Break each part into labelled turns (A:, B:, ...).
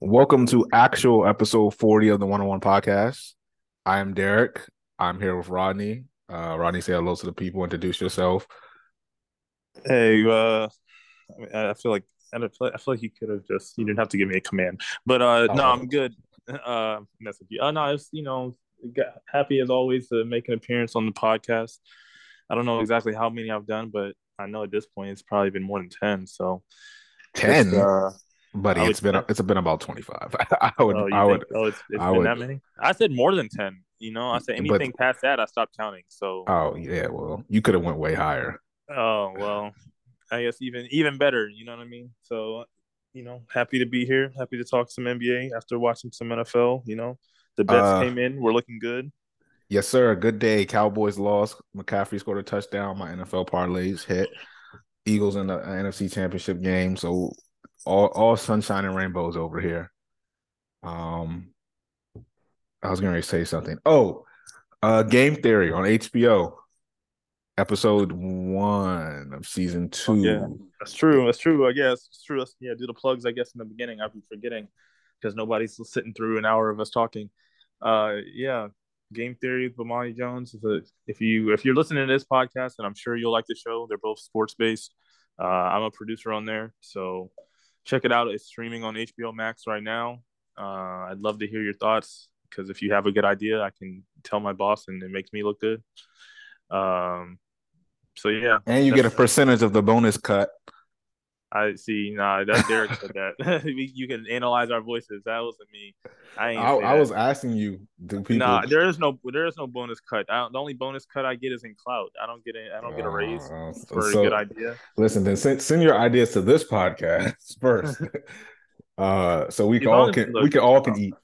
A: Welcome to actual episode 40 of the One on One podcast. I am Derek. I'm here with Rodney. Uh, Rodney, say hello to the people. Introduce yourself.
B: Hey, uh, I, mean, I feel like I feel like, I feel like you could have just you didn't have to give me a command, but uh, oh. no, I'm good. Uh, mess with you. Uh, no, it's you know, happy as always to make an appearance on the podcast. I don't know exactly how many I've done, but I know at this point it's probably been more than ten. So
A: ten. Uh, buddy. It's been it's been about twenty five. I would
B: oh,
A: I would.
B: Oh, it's, it's I been would, that many. I said more than ten. You know, I said anything but, past that, I stopped counting. So.
A: Oh yeah, well, you could have went way higher.
B: Oh well, I guess even even better. You know what I mean? So, you know, happy to be here. Happy to talk some NBA after watching some NFL. You know, the bets uh, came in. We're looking good.
A: Yes, sir. Good day. Cowboys lost. McCaffrey scored a touchdown. My NFL parlays hit. Eagles in the NFC Championship game. So all all sunshine and rainbows over here. Um, I was going to say something. Oh, uh, Game Theory on HBO, episode one of season two.
B: yeah, that's true. That's true. I guess it's true. Yeah, do the plugs. I guess in the beginning, I've been forgetting because nobody's sitting through an hour of us talking. Uh, yeah, Game Theory with Bomani Jones. If you if you're listening to this podcast, and I'm sure you'll like the show, they're both sports based. Uh, I'm a producer on there, so check it out. It's streaming on HBO Max right now. Uh, I'd love to hear your thoughts because if you have a good idea, I can tell my boss and it makes me look good. Um, so yeah,
A: and you get a percentage of the bonus cut.
B: I see. Nah, that's Derek said that. you can analyze our voices. That wasn't me.
A: I I, I was asking you. Do people?
B: Nah, there is no there is no bonus cut. the only bonus cut I get is in clout. I don't get it. I don't get a raise uh, for so, a good idea.
A: Listen, then send, send your ideas to this podcast first. uh, so we can all can look, we can all can eat.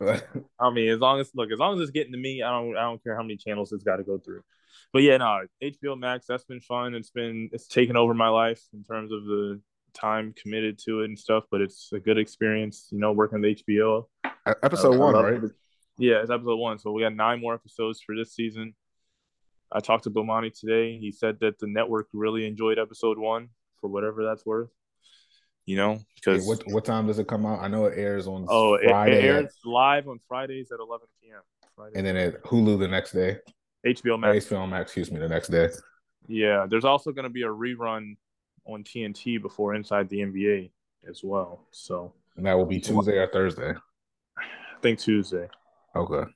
B: I mean, as long as look, as long as it's getting to me, I don't I don't care how many channels it's got to go through. But yeah, no, HBO Max. That's been fun. It's been it's taken over my life in terms of the time committed to it and stuff, but it's a good experience, you know, working with HBO.
A: Uh, episode one, right? It.
B: Yeah, it's episode one. So we got nine more episodes for this season. I talked to Bomani today. He said that the network really enjoyed episode one for whatever that's worth. You know, because
A: hey, what what time does it come out? I know it airs on
B: oh Friday it, it airs live on Fridays at 11 p.m.
A: Friday. And then at Hulu the next day.
B: HBO Max.
A: HBO Max, excuse me, the next day.
B: Yeah, there's also going to be a rerun on TNT before Inside the NBA as well. So
A: and that will be Tuesday or Thursday.
B: I think Tuesday.
A: Okay.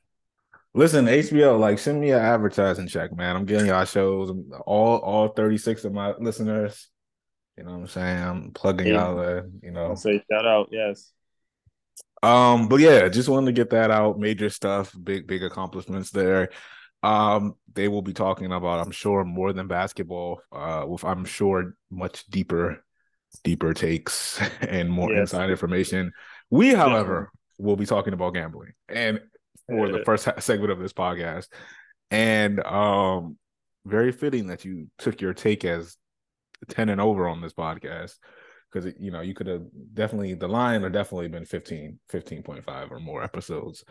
A: Listen, HBO, like send me an advertising check, man. I'm getting y'all shows. All all 36 of my listeners. You know what I'm saying? I'm plugging yeah. y'all there, you know. I'll
B: say shout out, yes.
A: Um, but yeah, just wanted to get that out. Major stuff, big, big accomplishments there. Um, they will be talking about, I'm sure, more than basketball, uh, with I'm sure much deeper, deeper takes and more yes. inside information. We, however, yeah. will be talking about gambling and for the first segment of this podcast. And um, very fitting that you took your take as 10 and over on this podcast because you know you could have definitely the line have definitely been 15 15.5 or more episodes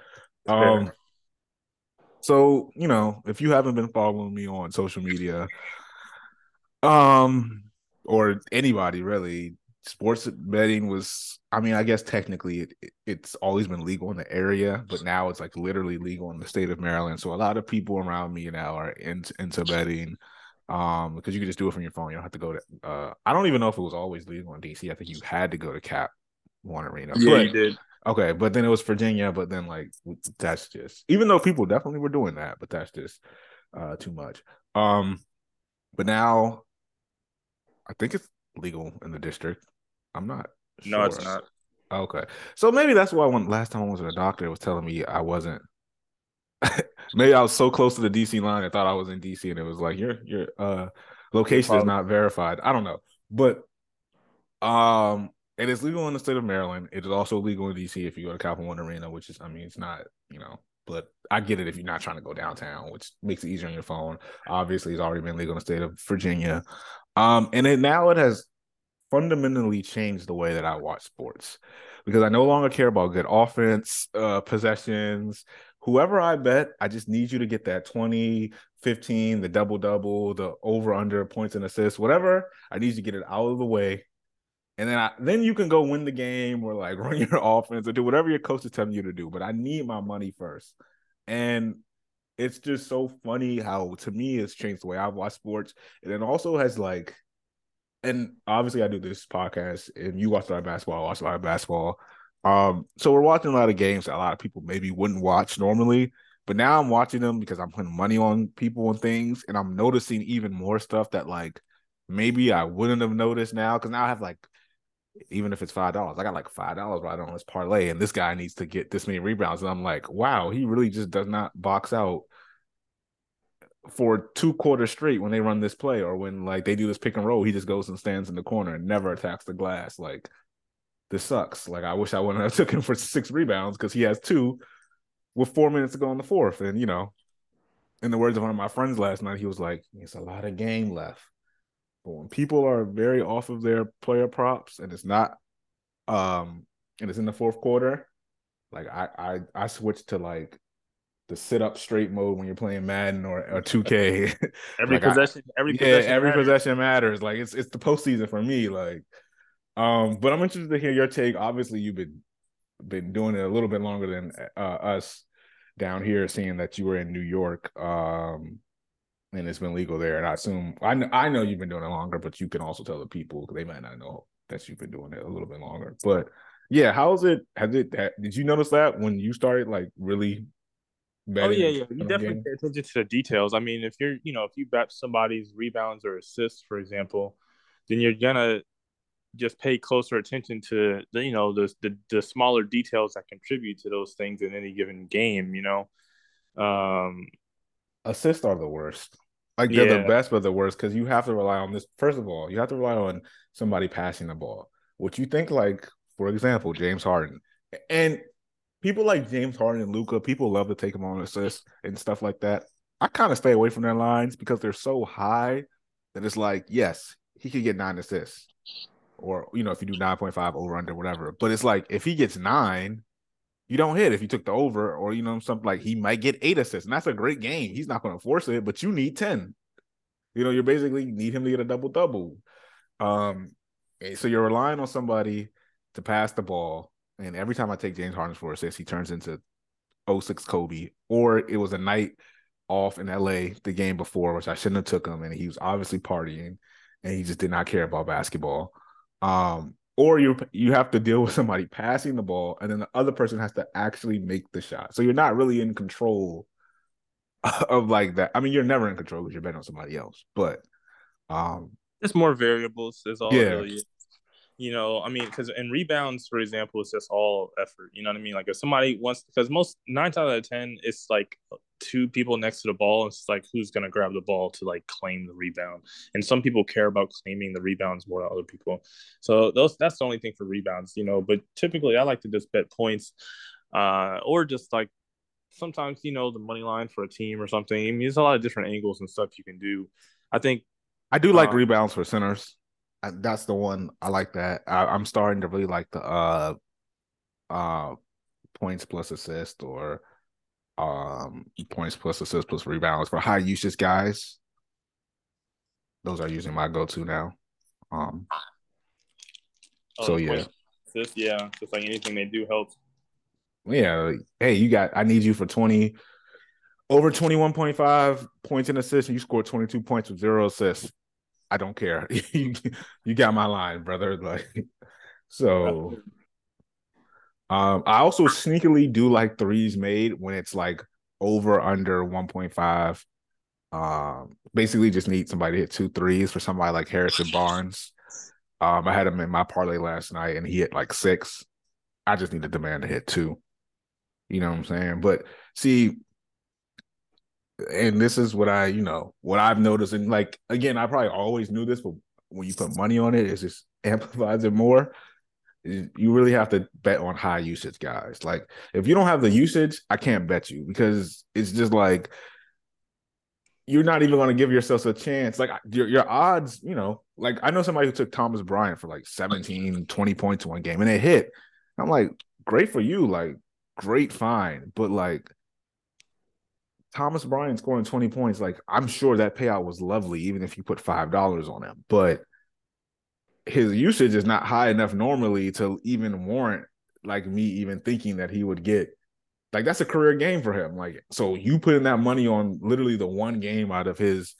A: um so, you know, if you haven't been following me on social media, um, or anybody really, sports betting was I mean, I guess technically it, it's always been legal in the area, but now it's like literally legal in the state of Maryland. So a lot of people around me now are in, into betting um because you can just do it from your phone. You don't have to go to uh I don't even know if it was always legal in DC. I think you had to go to Cap One Arena.
B: Yeah, but, you did.
A: Okay, but then it was Virginia, but then like that's just even though people definitely were doing that, but that's just uh too much. Um but now I think it's legal in the district. I'm not
B: No, it's not.
A: Okay. So maybe that's why when last time I was at a doctor it was telling me I wasn't maybe I was so close to the DC line I thought I was in DC and it was like your your uh location is not verified. I don't know. But um it is legal in the state of Maryland. It is also legal in DC if you go to Capital One Arena, which is, I mean, it's not, you know, but I get it if you're not trying to go downtown, which makes it easier on your phone. Obviously, it's already been legal in the state of Virginia. Um, and it now it has fundamentally changed the way that I watch sports because I no longer care about good offense, uh, possessions. Whoever I bet, I just need you to get that 20, 15, the double double, the over under points and assists, whatever. I need you to get it out of the way And then I, then you can go win the game or like run your offense or do whatever your coach is telling you to do. But I need my money first. And it's just so funny how to me it's changed the way I watch sports. And it also has like and obviously I do this podcast and you watch a lot of basketball, I watch a lot of basketball. Um, so we're watching a lot of games that a lot of people maybe wouldn't watch normally. But now I'm watching them because I'm putting money on people and things, and I'm noticing even more stuff that like maybe I wouldn't have noticed now because now I have like even if it's five dollars, I got like five dollars right on this parlay, and this guy needs to get this many rebounds, and I'm like, wow, he really just does not box out for two quarters straight when they run this play, or when like they do this pick and roll, he just goes and stands in the corner and never attacks the glass. Like this sucks. Like I wish I wouldn't have took him for six rebounds because he has two with four minutes to go in the fourth, and you know, in the words of one of my friends last night, he was like, "It's a lot of game left." But when people are very off of their player props and it's not um and it's in the fourth quarter, like I I I switched to like the sit up straight mode when you're playing Madden or, or 2K.
B: every like possession, I, every
A: yeah,
B: possession
A: every
B: matters.
A: possession matters. Like it's it's the postseason for me. Like, um, but I'm interested to hear your take. Obviously, you've been been doing it a little bit longer than uh, us down here, seeing that you were in New York. Um, and it's been legal there. And I assume I know, I know you've been doing it longer, but you can also tell the people they might not know that you've been doing it a little bit longer. But yeah, how's it? Has it? Did you notice that when you started like really?
B: Oh yeah, yeah. You definitely game? pay attention to the details. I mean, if you're, you know, if you bet somebody's rebounds or assists, for example, then you're gonna just pay closer attention to the, you know, the, the the smaller details that contribute to those things in any given game. You know, um,
A: assists are the worst. Like they're yeah. the best, but the worst because you have to rely on this. First of all, you have to rely on somebody passing the ball. What you think, like for example, James Harden, and people like James Harden and Luka, people love to take them on assists and stuff like that. I kind of stay away from their lines because they're so high that it's like, yes, he could get nine assists, or you know, if you do nine point five over under whatever. But it's like if he gets nine, you don't hit if you took the over, or you know, something like he might get eight assists, and that's a great game. He's not going to force it, but you need 10. You know, you're basically need him to get a double double. Um, so you're relying on somebody to pass the ball. And every time I take James Harden for assists, he turns into 06 Kobe. Or it was a night off in LA the game before, which I shouldn't have took him, and he was obviously partying and he just did not care about basketball. Um, or you you have to deal with somebody passing the ball and then the other person has to actually make the shot so you're not really in control of like that i mean you're never in control because you're betting on somebody else but um
B: it's more variables is all yeah. really you know, I mean, because in rebounds, for example, it's just all effort. You know what I mean? Like if somebody wants, because most nine out of ten, it's like two people next to the ball. And it's like who's gonna grab the ball to like claim the rebound. And some people care about claiming the rebounds more than other people. So those that's the only thing for rebounds, you know. But typically, I like to just bet points, uh, or just like sometimes you know the money line for a team or something. I mean, there's a lot of different angles and stuff you can do. I think
A: I do like um, rebounds for centers that's the one I like. That I, am starting to really like the uh, uh, points plus assist or um points plus assists plus rebounds for high usage guys. Those are using my go to now. Um. Oh, so yeah,
B: yeah, just like anything they do helps.
A: Yeah. Hey, you got. I need you for twenty over 21.5 points in assists and you scored 22 points with zero assists I don't care. you, you got my line, brother. Like so. Um, I also sneakily do like threes made when it's like over under 1.5. Um, basically just need somebody to hit two threes for somebody like Harrison Barnes. Um, I had him in my parlay last night and he hit like six. I just need a demand to hit two. You know what I'm saying? But see, and this is what I, you know, what I've noticed, and like again, I probably always knew this, but when you put money on it, it just amplifies it more. You really have to bet on high usage guys. Like if you don't have the usage, I can't bet you because it's just like you're not even going to give yourself a chance. Like your, your odds, you know, like I know somebody who took Thomas Bryant for like 17, 20 points one game and it hit. I'm like, great for you. Like, great fine. But like, Thomas Bryant scoring 20 points, like I'm sure that payout was lovely, even if you put five dollars on him. But his usage is not high enough normally to even warrant like me even thinking that he would get like that's a career game for him. Like so you putting that money on literally the one game out of his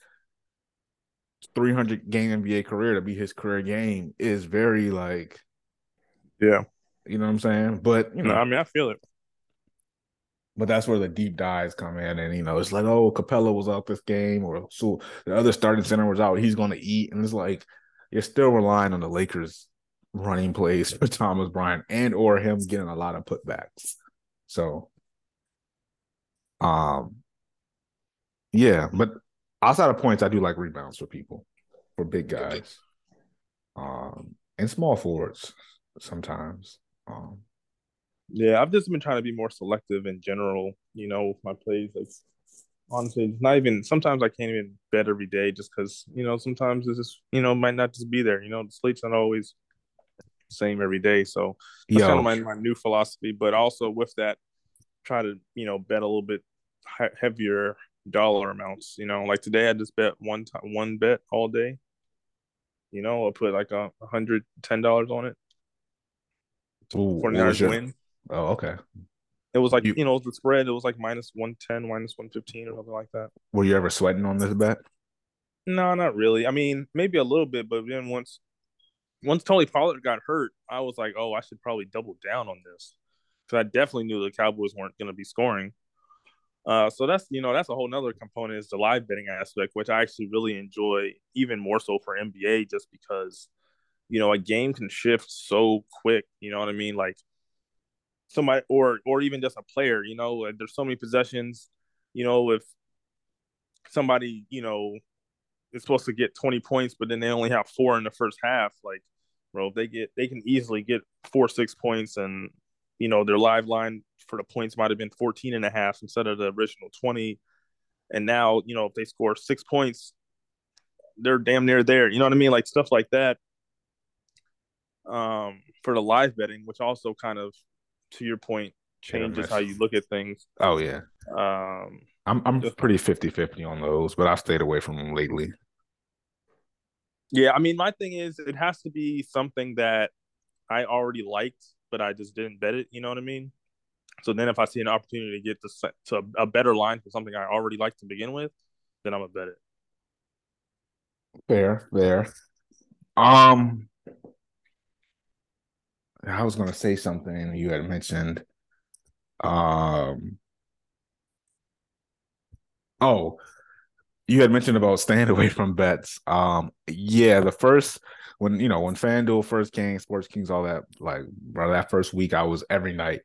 A: 300 game NBA career to be his career game is very like
B: yeah.
A: You know what I'm saying? But you know,
B: no, I mean I feel it.
A: But that's where the deep dives come in, and you know, it's like, oh, Capela was out this game, or so the other starting center was out. He's going to eat, and it's like you're still relying on the Lakers running plays for Thomas Bryant and or him getting a lot of putbacks. So, um, yeah, but outside of points, I do like rebounds for people, for big guys, um, and small forwards sometimes. Um,
B: yeah, I've just been trying to be more selective in general. You know, with my plays, like honestly, it's not even. Sometimes I can't even bet every day just because you know sometimes it's just you know might not just be there. You know, the slate's not always the same every day. So that's Yo. kind of my, my new philosophy. But also with that, try to you know bet a little bit heavier dollar amounts. You know, like today I just bet one time one bet all day. You know, I put like a hundred ten dollars on it.
A: Ooh, 49ers win. Oh, okay.
B: It was like you, you know the spread. It was like minus one ten, minus one fifteen, or something like that.
A: Were you ever sweating on this bet?
B: No, not really. I mean, maybe a little bit, but then once once Tony Pollard got hurt, I was like, oh, I should probably double down on this because I definitely knew the Cowboys weren't going to be scoring. Uh, so that's you know that's a whole nother component is the live betting aspect, which I actually really enjoy even more so for NBA, just because you know a game can shift so quick. You know what I mean? Like somebody or or even just a player. You know, there's so many possessions. You know, if somebody you know is supposed to get 20 points, but then they only have four in the first half, like bro, they get they can easily get four six points and you know their live line for the points might have been 14 and a half instead of the original 20 and now you know if they score six points they're damn near there you know what i mean like stuff like that um for the live betting which also kind of to your point changes how you look at things
A: oh yeah
B: um
A: i'm i'm just, pretty 50-50 on those but i've stayed away from them lately
B: yeah i mean my thing is it has to be something that i already liked but i just didn't bet it you know what i mean so then if I see an opportunity to get to, to a better line for something I already like to begin with, then I'm a bet it.
A: Fair, fair. Um, I was going to say something you had mentioned. Um, oh, you had mentioned about staying away from bets. Um, yeah, the first when you know when FanDuel first came, Sports Kings, all that, like bro, that first week I was every night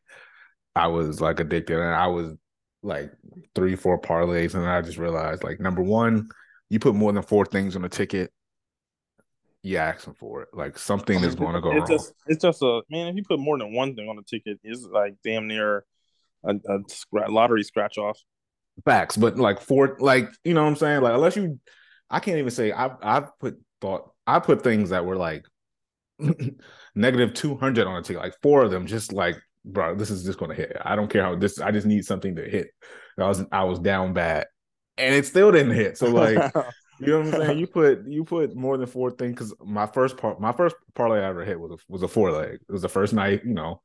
A: I was like addicted and I was like three, four parlays, and I just realized like number one, you put more than four things on a ticket, you asking for it. Like something is going to go
B: it's
A: wrong.
B: Just, it's just a man. If you put more than one thing on a ticket, it's like damn near a, a lottery scratch off.
A: Facts, but like four, like you know what I'm saying. Like unless you, I can't even say I've I've put thought I put things that were like negative two hundred on a ticket, like four of them, just like bro, this is just gonna hit. I don't care how this. I just need something to hit. I was I was down bad, and it still didn't hit. So like, you know what I'm saying? You put you put more than four things because my first part, my first parlay I ever hit was a, was a four leg. It was the first night, you know,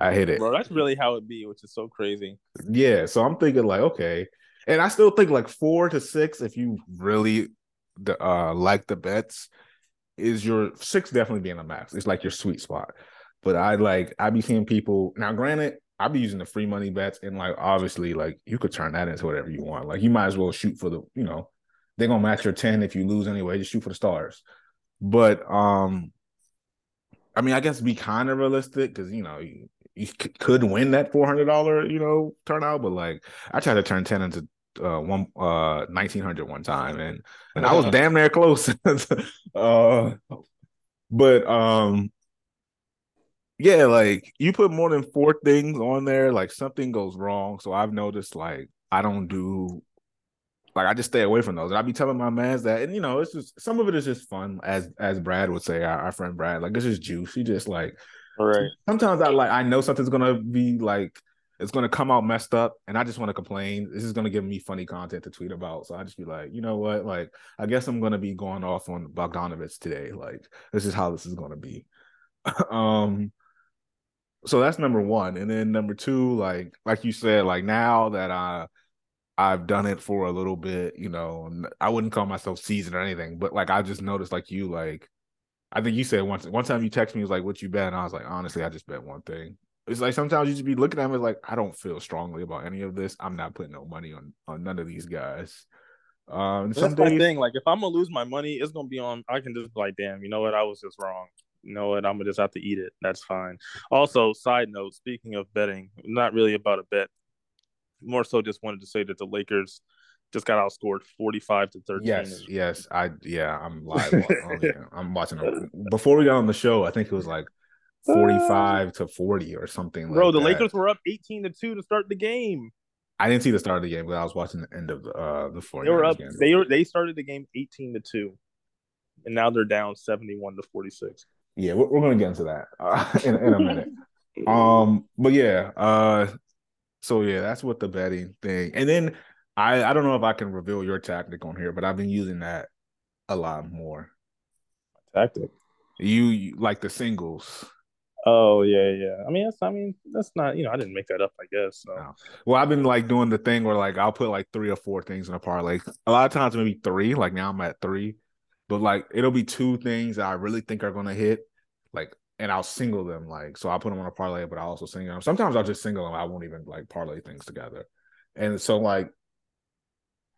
A: I hit it.
B: Bro, that's really how it be, which is so crazy.
A: Yeah, so I'm thinking like, okay, and I still think like four to six if you really uh like the bets is your six definitely being a max. It's like your sweet spot. But I like I be seeing people now. Granted, I be using the free money bets, and like obviously, like you could turn that into whatever you want. Like you might as well shoot for the, you know, they're gonna match your ten if you lose anyway. Just shoot for the stars. But um, I mean, I guess be kind of realistic because you know you, you could win that four hundred dollar you know turnout, but like I tried to turn ten into uh one uh 1900 one time and and I was damn near close uh but um yeah, like you put more than four things on there, like something goes wrong. So I've noticed like I don't do like I just stay away from those. And I be telling my mans that, and you know, it's just some of it is just fun, as as Brad would say, our, our friend Brad. Like it's just juice. He just like
B: all right.
A: Sometimes I like I know something's gonna be like it's gonna come out messed up, and I just want to complain. This is gonna give me funny content to tweet about. So I just be like, you know what? Like, I guess I'm gonna be going off on Bogdanovich today. Like, this is how this is gonna be. um, so that's number one, and then number two, like, like you said, like now that I I've done it for a little bit, you know, I wouldn't call myself seasoned or anything, but like I just noticed, like you, like I think you said once one time you text me was like, "What you bet?" And I was like, honestly, I just bet one thing. It's like sometimes you just be looking at them like, I don't feel strongly about any of this. I'm not putting no money on on none of these guys. Um,
B: that's days, my thing. Like, if I'm gonna lose my money, it's gonna be on. I can just be like, damn, you know what? I was just wrong. You know what? I'm gonna just have to eat it. That's fine. Also, side note, speaking of betting, not really about a bet. More so, just wanted to say that the Lakers just got outscored 45 to 13.
A: Yes, yes. I yeah, I'm live. on, I'm watching them. Before we got on the show, I think it was like 45 to 40 or something
B: Bro,
A: like
B: the
A: that.
B: Lakers were up 18 to 2 to start the game.
A: I didn't see the start of the game, but I was watching the end of the uh the four.
B: They were up game. they were they started the game 18 to 2. And now they're down 71 to 46.
A: Yeah, we're, we're gonna get into that uh, in, in a minute. um, but yeah, uh so yeah, that's what the betting thing. And then I I don't know if I can reveal your tactic on here, but I've been using that a lot more.
B: Tactic.
A: You, you like the singles.
B: Oh yeah, yeah. I mean, that's I mean, that's not you know, I didn't make that up. I guess. So. No.
A: Well, I've been like doing the thing where like I'll put like three or four things in a parlay. Like, a lot of times maybe three. Like now I'm at three, but like it'll be two things that I really think are gonna hit. Like, and I'll single them. Like, so I'll put them on a parlay, but I also single them. Sometimes I'll just single them. I won't even like parlay things together. And so like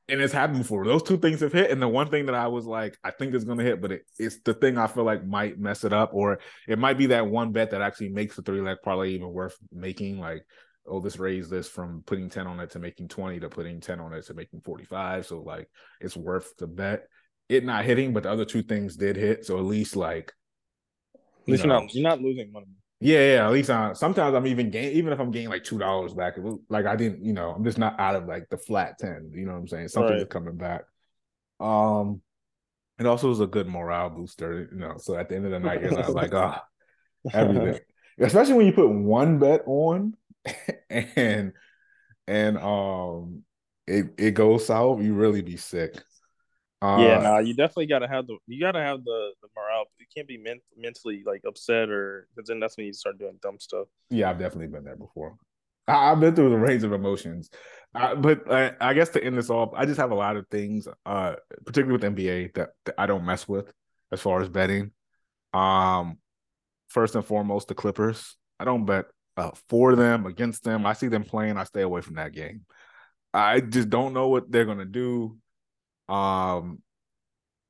A: and it's happened before. Those two things have hit, and the one thing that I was like, I think is going to hit, but it, it's the thing I feel like might mess it up, or it might be that one bet that actually makes the three leg parlay even worth making. Like, oh, this raised this from putting ten on it to making twenty to putting ten on it to making forty five. So like, it's worth the bet. It not hitting, but the other two things did hit. So at least like,
B: at least you are not you're not losing money.
A: Yeah, yeah. At least I, sometimes I'm even gain even if I'm getting like two dollars back. Like I didn't, you know, I'm just not out of like the flat ten. You know what I'm saying? Something's right. coming back. Um, it also was a good morale booster. You know, so at the end of the night, you're not like, ah, oh, everything. Especially when you put one bet on, and and um, it it goes south, you really be sick.
B: Uh, yeah, no, you definitely gotta have the you gotta have the the morale. You can't be ment- mentally like upset or because then that's when you start doing dumb stuff.
A: Yeah, I've definitely been there before. I, have been through the range of emotions, uh, but I, I, guess to end this off, I just have a lot of things, uh, particularly with NBA, that, that I don't mess with as far as betting. Um, first and foremost, the Clippers. I don't bet uh, for them, against them. I see them playing. I stay away from that game. I just don't know what they're gonna do. Um,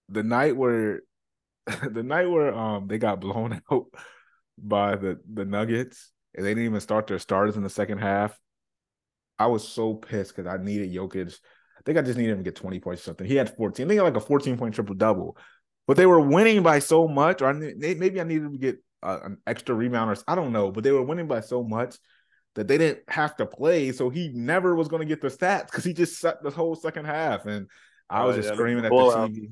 A: the night where the night where um they got blown out by the the Nuggets and they didn't even start their starters in the second half. I was so pissed because I needed Jokic. I think I just needed him to get 20 points or something. He had 14. I think like a 14 point triple double, but they were winning by so much. Or I, maybe I needed to get an extra rebound or I don't know, but they were winning by so much that they didn't have to play. So he never was going to get the stats because he just set the whole second half. And I was oh, just yeah, screaming at the TV.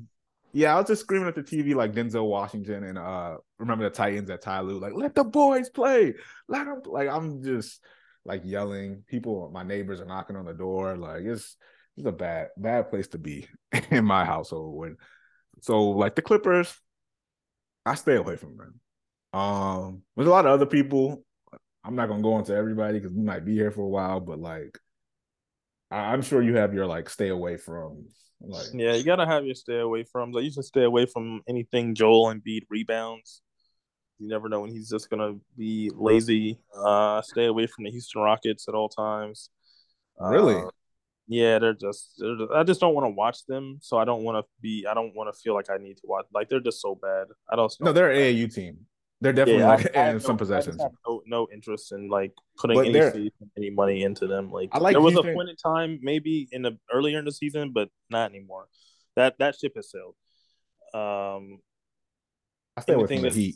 A: Yeah, I was just screaming at the TV like Denzel Washington and uh remember the Titans at Ty Lue, like let the boys play, let them like I'm just like yelling. People, my neighbors are knocking on the door. Like it's it's a bad bad place to be in my household. When so like the Clippers, I stay away from them. Um, there's a lot of other people. I'm not gonna go into everybody because we might be here for a while, but like I'm sure you have your like stay away from like,
B: yeah, you gotta have your stay away from. Like, you should stay away from anything Joel Embiid rebounds. You never know when he's just gonna be lazy. Uh, stay away from the Houston Rockets at all times.
A: Really? Uh,
B: yeah, they're just, they're just, I just don't want to watch them. So I don't want to be. I don't want to feel like I need to watch. Like they're just so bad. I don't.
A: No, they're AAU team. They're definitely yeah, like I, in some no, possessions.
B: no, no interest in like putting any any money into them. Like, I like there was a point in time, maybe in the earlier in the season, but not anymore. That that ship has sailed. Um,
A: I stay with the Heat.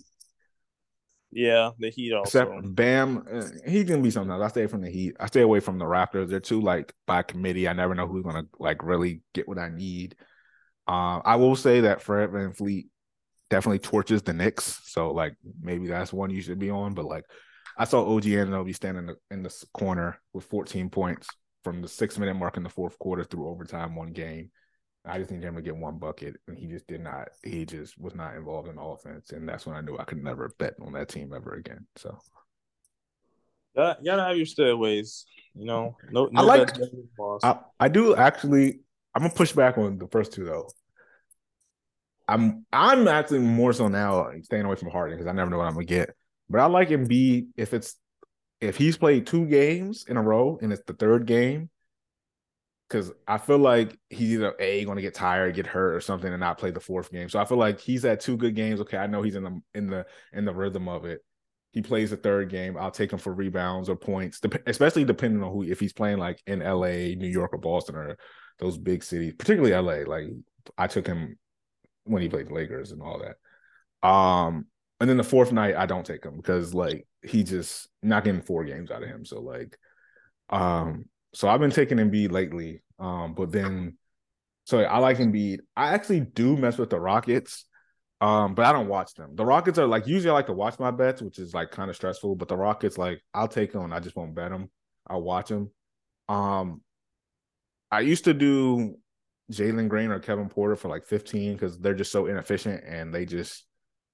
B: Yeah, the Heat also.
A: Except Bam, uh, he can be sometimes. I stay from the Heat. I stay away from the Raptors. They're too like by committee. I never know who's gonna like really get what I need. Uh, I will say that Fred VanVleet definitely torches the Knicks. So like maybe that's one you should be on. But like I saw OG Anunoby standing in the, in the corner with 14 points from the six minute mark in the fourth quarter through overtime, one game. I just needed him to get one bucket, and he just did not. He just was not involved in the offense, and that's when I knew I could never bet on that team ever again. So,
B: you gotta have your stairways. You know, no, no
A: I like. I, I do actually. I'm gonna push back on the first two though. I'm I'm actually more so now staying away from Harden because I never know what I'm gonna get. But I like Embiid if it's if he's played two games in a row and it's the third game, because I feel like he's either a going to get tired, get hurt, or something, and not play the fourth game. So I feel like he's had two good games. Okay, I know he's in the in the in the rhythm of it. He plays the third game. I'll take him for rebounds or points, especially depending on who. If he's playing like in L.A., New York, or Boston, or those big cities, particularly L.A. Like I took him when he played the Lakers and all that. Um, and then the fourth night I don't take him because like he just not getting four games out of him. So like, um, so I've been taking Embiid lately. Um, but then so I like Embiid. I actually do mess with the Rockets. Um, but I don't watch them. The Rockets are like usually I like to watch my bets, which is like kind of stressful. But the Rockets, like I'll take them. I just won't bet them. I'll watch them. Um, I used to do Jalen Green or Kevin Porter for like 15 because they're just so inefficient and they just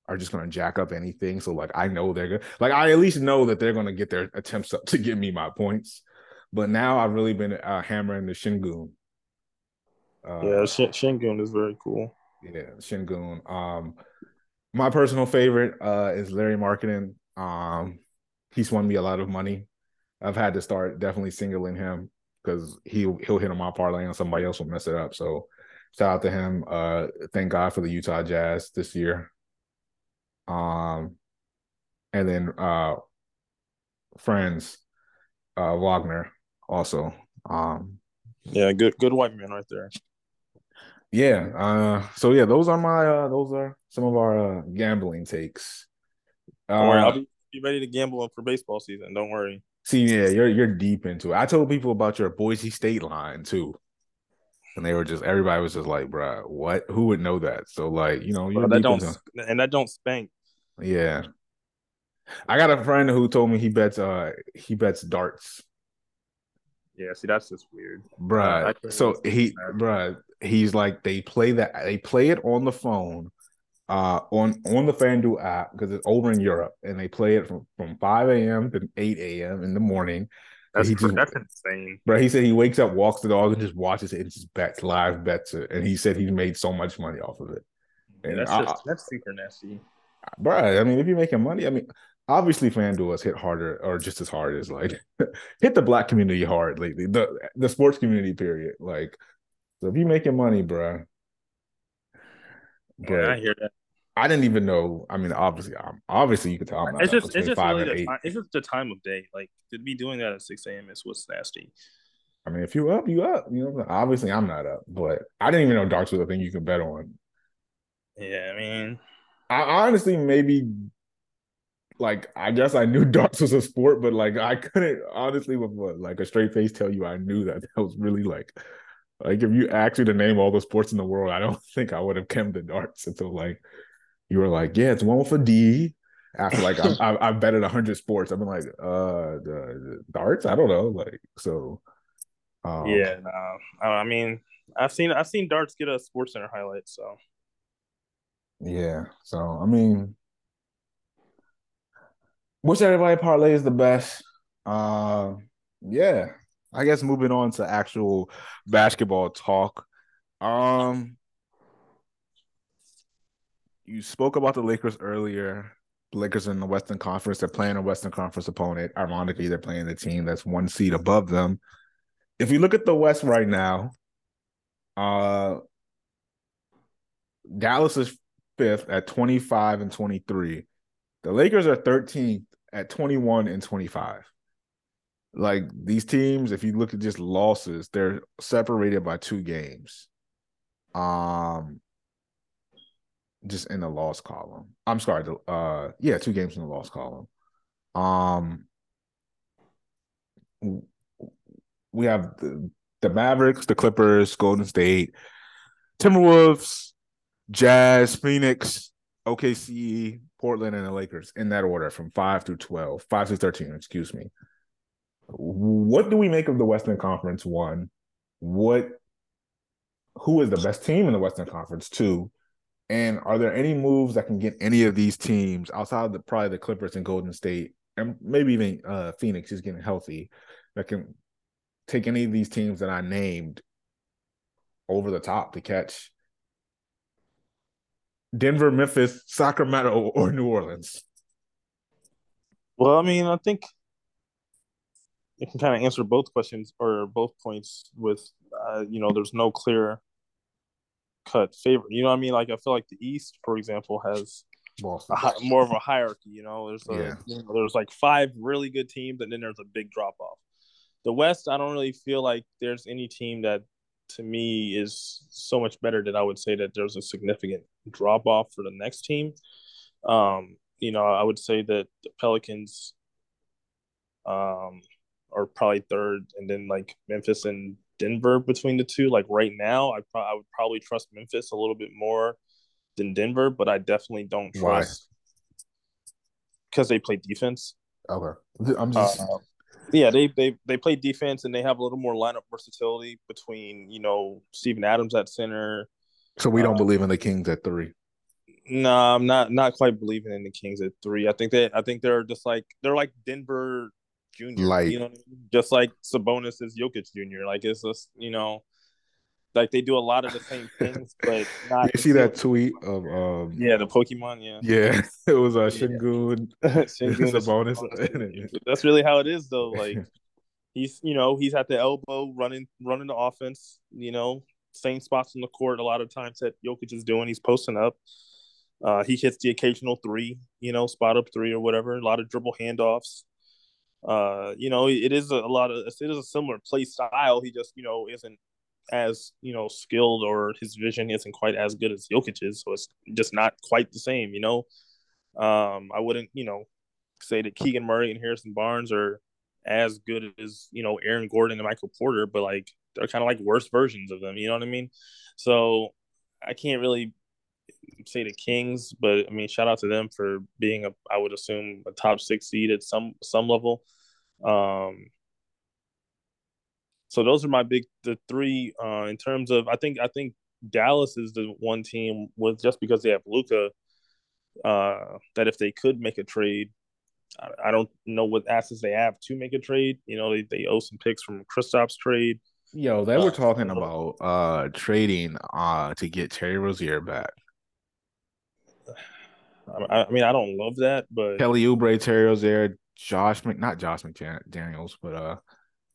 A: are just going to jack up anything. So like I know they're good. Like I at least know that they're going to get their attempts up to give me my points. But now I've really been uh, hammering the Sengun.
B: Uh, yeah, Sh- Sengun is very cool.
A: Yeah, Sengun. Um, my personal favorite uh, is Lauri Markkanen. Um, he's won me a lot of money. I've had to start definitely singling him because he'll he'll hit on my parlay and somebody else will mess it up. So shout out to him. Uh, thank God for the Utah Jazz this year. Um, and then uh, Franz, uh, Wagner also. Um,
B: yeah, good good white man right there.
A: Yeah. Uh, so yeah, those are my uh, those are some of our uh, gambling takes.
B: Don't worry, I'll uh, be, be ready to gamble for baseball season. Don't worry.
A: See, yeah, you're you're deep into it. I told people about your Boise State line too. And they were just everybody was just like, bro, what? Who would know that? So like, you know, you
B: that don't into... and that don't spank.
A: Yeah. I got a friend who told me he bets uh he bets darts.
B: Yeah, see that's just weird.
A: Bruh. Uh, so he bruh, he's like they play that they play it on the phone uh on on the FanDuel app because it's over in Europe and they play it from, from 5 a.m. to 8 a.m. in the morning.
B: That's he just, that's insane.
A: Bro, he said he wakes up, walks the dog, and just watches it and just bets live bets it. And he said he's made so much money off of it.
B: And that's I, just that's super nasty.
A: Bro, I mean, if you're making money, I mean, obviously FanDuel has hit harder or just as hard as like hit the black community hard lately. The the sports community, period. Like, so if you're making money, bro.
B: But yeah, I hear that.
A: I didn't even know. I mean, obviously, I'm obviously you could tell.
B: I'm it's just it's just really the time, it's just the time of day. Like to be doing that at six a.m. is what's nasty.
A: I mean, if you up, you up. You know, obviously I'm not up, but I didn't even know darts was a thing you could bet on.
B: Yeah, I mean,
A: I honestly maybe like I guess I knew darts was a sport, but like I couldn't honestly with like a straight face tell you I knew that that was really like like if you asked me to name all the sports in the world, I don't think I would have come to darts until like you were like, yeah, it's one with a D. After like I've, I've betted hundred sports, I've been like, uh, the, the darts. I don't know, like so.
B: Um, yeah, no, I mean, I've seen I've seen darts get a Sports Center highlight, so.
A: Yeah, so I mean, which everybody parlay is the best? Uh, yeah, I guess moving on to actual basketball talk. Um, you spoke about the Lakers earlier. The Lakers in the Western Conference. They're playing a Western Conference opponent. Ironically, they're playing the team that's one seat above them. If you look at the West right now, uh, Dallas is fifth at 25 and 23. The Lakers are 13th at 21 and 25. Like these teams, if you look at just losses, they're separated by two games. Um, just in the loss column. I'm sorry. Uh, yeah, two games in the loss column. Um, we have the, the Mavericks, the Clippers, Golden State, Timberwolves, Jazz, Phoenix, OKC, Portland, and the Lakers in that order from five through 12, five through 13, excuse me. What do we make of the Western Conference? One, what, who is the best team in the Western Conference? Two, and are there any moves that can get any of these teams outside of the probably the Clippers and Golden State, and maybe even uh, Phoenix is getting healthy, that can take any of these teams that I named over the top to catch Denver, Memphis, Sacramento, or New Orleans?
B: Well, I mean, I think you can kind of answer both questions or both points with, uh, you know, there's no clear cut favorite. You know what I mean? Like I feel like the East, for example, has high, more of a hierarchy. You know, there's a, yeah. you know, there's like five really good teams, and then there's a big drop off. The West, I don't really feel like there's any team that to me is so much better that I would say that there's a significant drop off for the next team. Um, you know, I would say that the Pelicans um, are probably third, and then like Memphis and Denver between the two. Like right now, I, pro- I would probably trust Memphis a little bit more than Denver, but I definitely don't trust because they play defense.
A: Okay, I'm just. Uh,
B: yeah, they they they play defense and they have a little more lineup versatility between you know Steven Adams at center.
A: So we don't uh, believe in the Kings at three.
B: No, I'm not not quite believing in the Kings at three. I think that I think they're just like they're like Denver Junior, like you know, I mean? just like Sabonis is Jokic Junior. Like it's just you know, like they do a lot of the same things, but not.
A: You see that tweet of um
B: yeah the Pokemon yeah
A: yeah it was a uh, Sengun yeah. Sengun
B: Sabonis. That's really how it is though. Like he's you know he's at the elbow running running the offense. You know same spots on the court a lot of times that Jokic is doing. He's posting up. Uh, he hits the occasional three, you know, spot up three or whatever. A lot of dribble handoffs uh, you know, it is a, a, lot of it is a similar play style. He just, you know, isn't as you know skilled or his vision isn't quite as good as Jokic's, so it's just not quite the same. You know, um, I wouldn't, you know, say that Keegan Murray and Harrison Barnes are as good as you know Aaron Gordon and Michael Porter, but like they're kind of like worse versions of them. You know what I mean? So I can't really say the Kings, but I mean, shout out to them for being a, I would assume, a top six seed at some some level. Um, so those are my big the three uh, in terms of I think I think Dallas is the one team with just because they have Luka uh, that if they could make a trade, I, I, don't know what assets they have to make a trade. You know, they, they owe some picks from Kristaps trade.
A: Yo, they were uh, talking about uh trading uh to get Terry Rozier back.
B: I, I mean, I don't love that, but
A: Kelly Oubre, Terry Rozier, Josh Mc, not Josh McDaniels, but uh,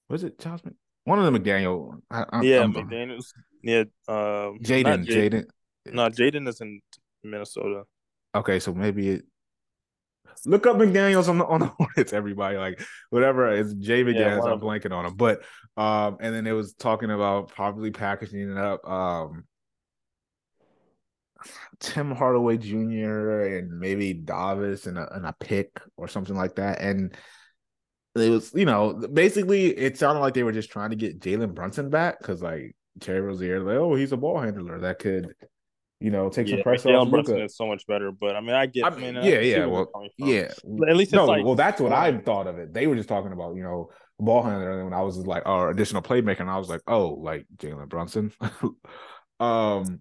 A: was it Josh Mc, one of them McDaniel?
B: I, I, yeah, I'm, McDaniels. Yeah, um,
A: Jaden, Jaden.
B: No, Jaden is in Minnesota.
A: Okay, so maybe it. Look up McDaniels on the on the Hornets, everybody. Like whatever it's Jay McDaniels, yeah, I'm blanking on him. But um, and then it was talking about probably packaging it up. Um, Tim Hardaway Jr. and maybe Davis and a, and a pick or something like that. And it was, you know, basically it sounded like they were just trying to get Jalen Brunson back because like Terry Rozier, like, oh, he's a ball handler that could, you know, take yeah, some pressure Jalen
B: Brunson is so much better. But I mean, I get, I mean,
A: yeah, yeah, well, yeah.
B: At least no, like,
A: well, that's what I thought of it. They were just talking about, you know, ball handler, and when I was like, our additional playmaker, and I was like, oh, like Jalen Brunson. um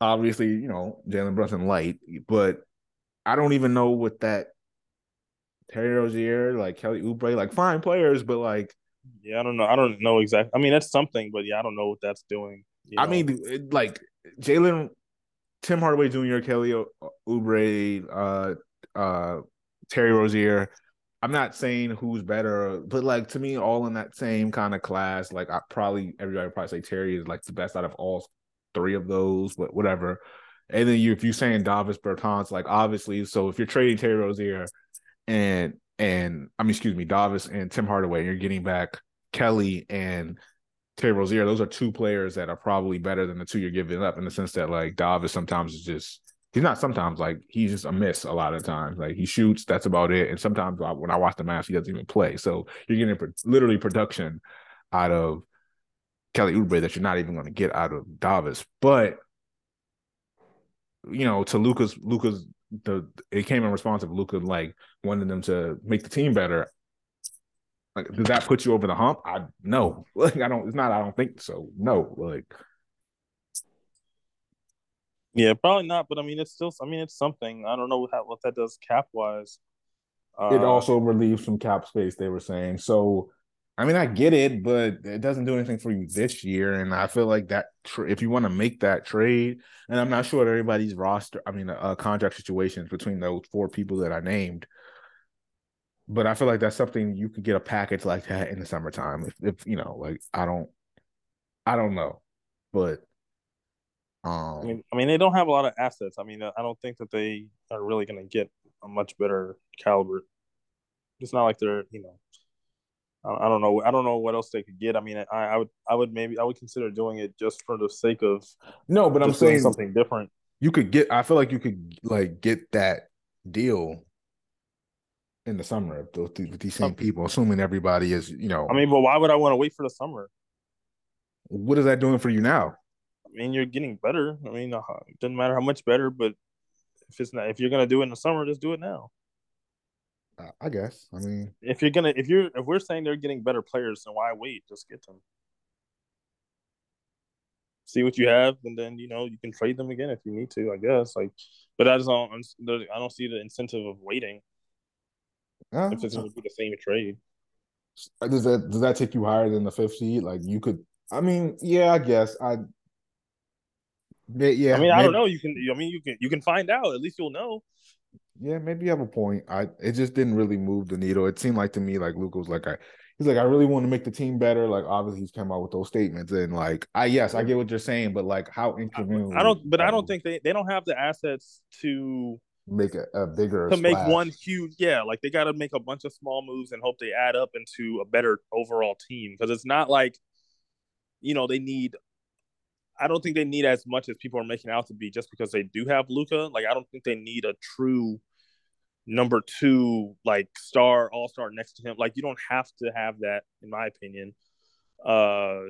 A: obviously, you know, Jalen Brunson light, but I don't even know what that Terry Rozier, like Kelly Oubre, like fine players, but like
B: yeah, I don't know. I don't know exactly. I mean, that's something, but yeah, I don't know what that's doing.
A: I know? mean, like Jalen, Tim Hardaway Jr., Kelly Oubre, uh, uh, Terry Rozier. I'm not saying who's better, but like to me, all in that same kind of class. Like I probably everybody would probably say Terry is like the best out of all three of those, but whatever. And then you, if you're saying Davis Bertans, like obviously, so if you're trading Terry Rozier and and I mean, excuse me, Davis and Tim Hardaway, you're getting back Kelly and Terry Rozier. Those are two players that are probably better than the two you're giving up in the sense that like Davis sometimes is just he's not sometimes like he's just a miss a lot of times. Like he shoots, that's about it. And sometimes when I watch the match, he doesn't even play. So you're getting literally production out of Kelly Oubre that you're not even going to get out of Davis. But you know, to Luka's Luka's the it came in response of Luka like wanting them to make the team better. Like, does that put you over the hump? I no, like I don't. It's not. I don't think so. No, like.
B: Yeah, probably not. But I mean, it's still. I mean, it's something. I don't know what, what that does cap wise.
A: Uh, it also relieves some cap space. They were saying so. I mean, I get it, but it doesn't do anything for you this year. And I feel like that tra- if you want to make that trade, and I'm not sure everybody's roster, I mean, uh, contract situations between those four people that I named, but I feel like that's something you could get a package like that in the summertime. If, if you know, like I don't, I don't know, but
B: um, I mean, I mean, they don't have a lot of assets. I mean, I don't think that they are really going to get a much better caliber. It's not like they're, you know, I don't know. I don't know what else they could get. I mean, I, I would, I would maybe, I would consider doing it just for the sake of
A: no, but I'm saying
B: something different.
A: You could get. I feel like you could like get that deal in the summer with these same people, assuming everybody is, you know.
B: I mean, but why would I want to wait for the summer?
A: What is that doing for you now?
B: I mean, you're getting better. I mean, uh, it doesn't matter how much better, but if it's not, if you're gonna do it in the summer, just do it now.
A: I guess. I mean,
B: if you're gonna, if you're, if we're saying they're getting better players, then why wait? Just get them. See what you have, and then you know you can trade them again if you need to. I guess. Like, but I just don't. I don't see the incentive of waiting. Uh, if it's to be the same trade.
A: Does that does that take you higher than the fifth seed? Like you could. I mean, yeah, I guess I. Yeah,
B: I mean, maybe. I don't know. You can. I mean, you can. You can find out. At least you'll know
A: yeah, maybe you have a point. I it just didn't really move the needle. It seemed like to me like Luka was like I he's like I really want to make the team better. Like obviously he's come out with those statements and like I yes I get what you're saying, but like how incremental.
B: I don't, but I don't think they they don't have the assets to
A: make a, a bigger
B: to splash. make one huge yeah like they got to make a bunch of small moves and hope they add up into a better overall team because it's not like you know they need I don't think they need as much as people are making out to be just because they do have Luka. Like I don't think they need a true number two like star all star next to him. Like you don't have to have that, in my opinion, uh,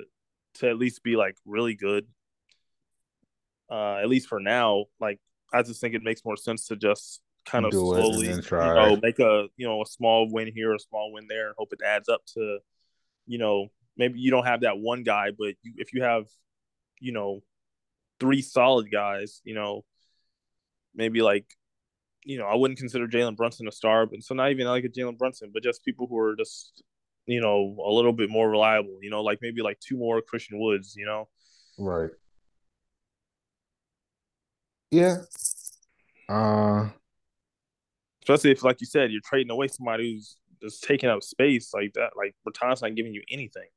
B: to at least be like really good. Uh, at least for now, like I just think it makes more sense to just kind of Do slowly, you know, make a you know a small win here, a small win there, and hope it adds up to, you know, maybe you don't have that one guy, but you, if you have, you know, three solid guys, you know, maybe like you know, I wouldn't consider Jalen Brunson a star, but so not even like a Jalen Brunson, but just people who are just, you know, a little bit more reliable, you know, like maybe like two more Christian Woods, you know?
A: Right. Yeah. Uh
B: especially if like you said, you're trading away somebody who's just taking up space like that, like Bertans not giving you anything.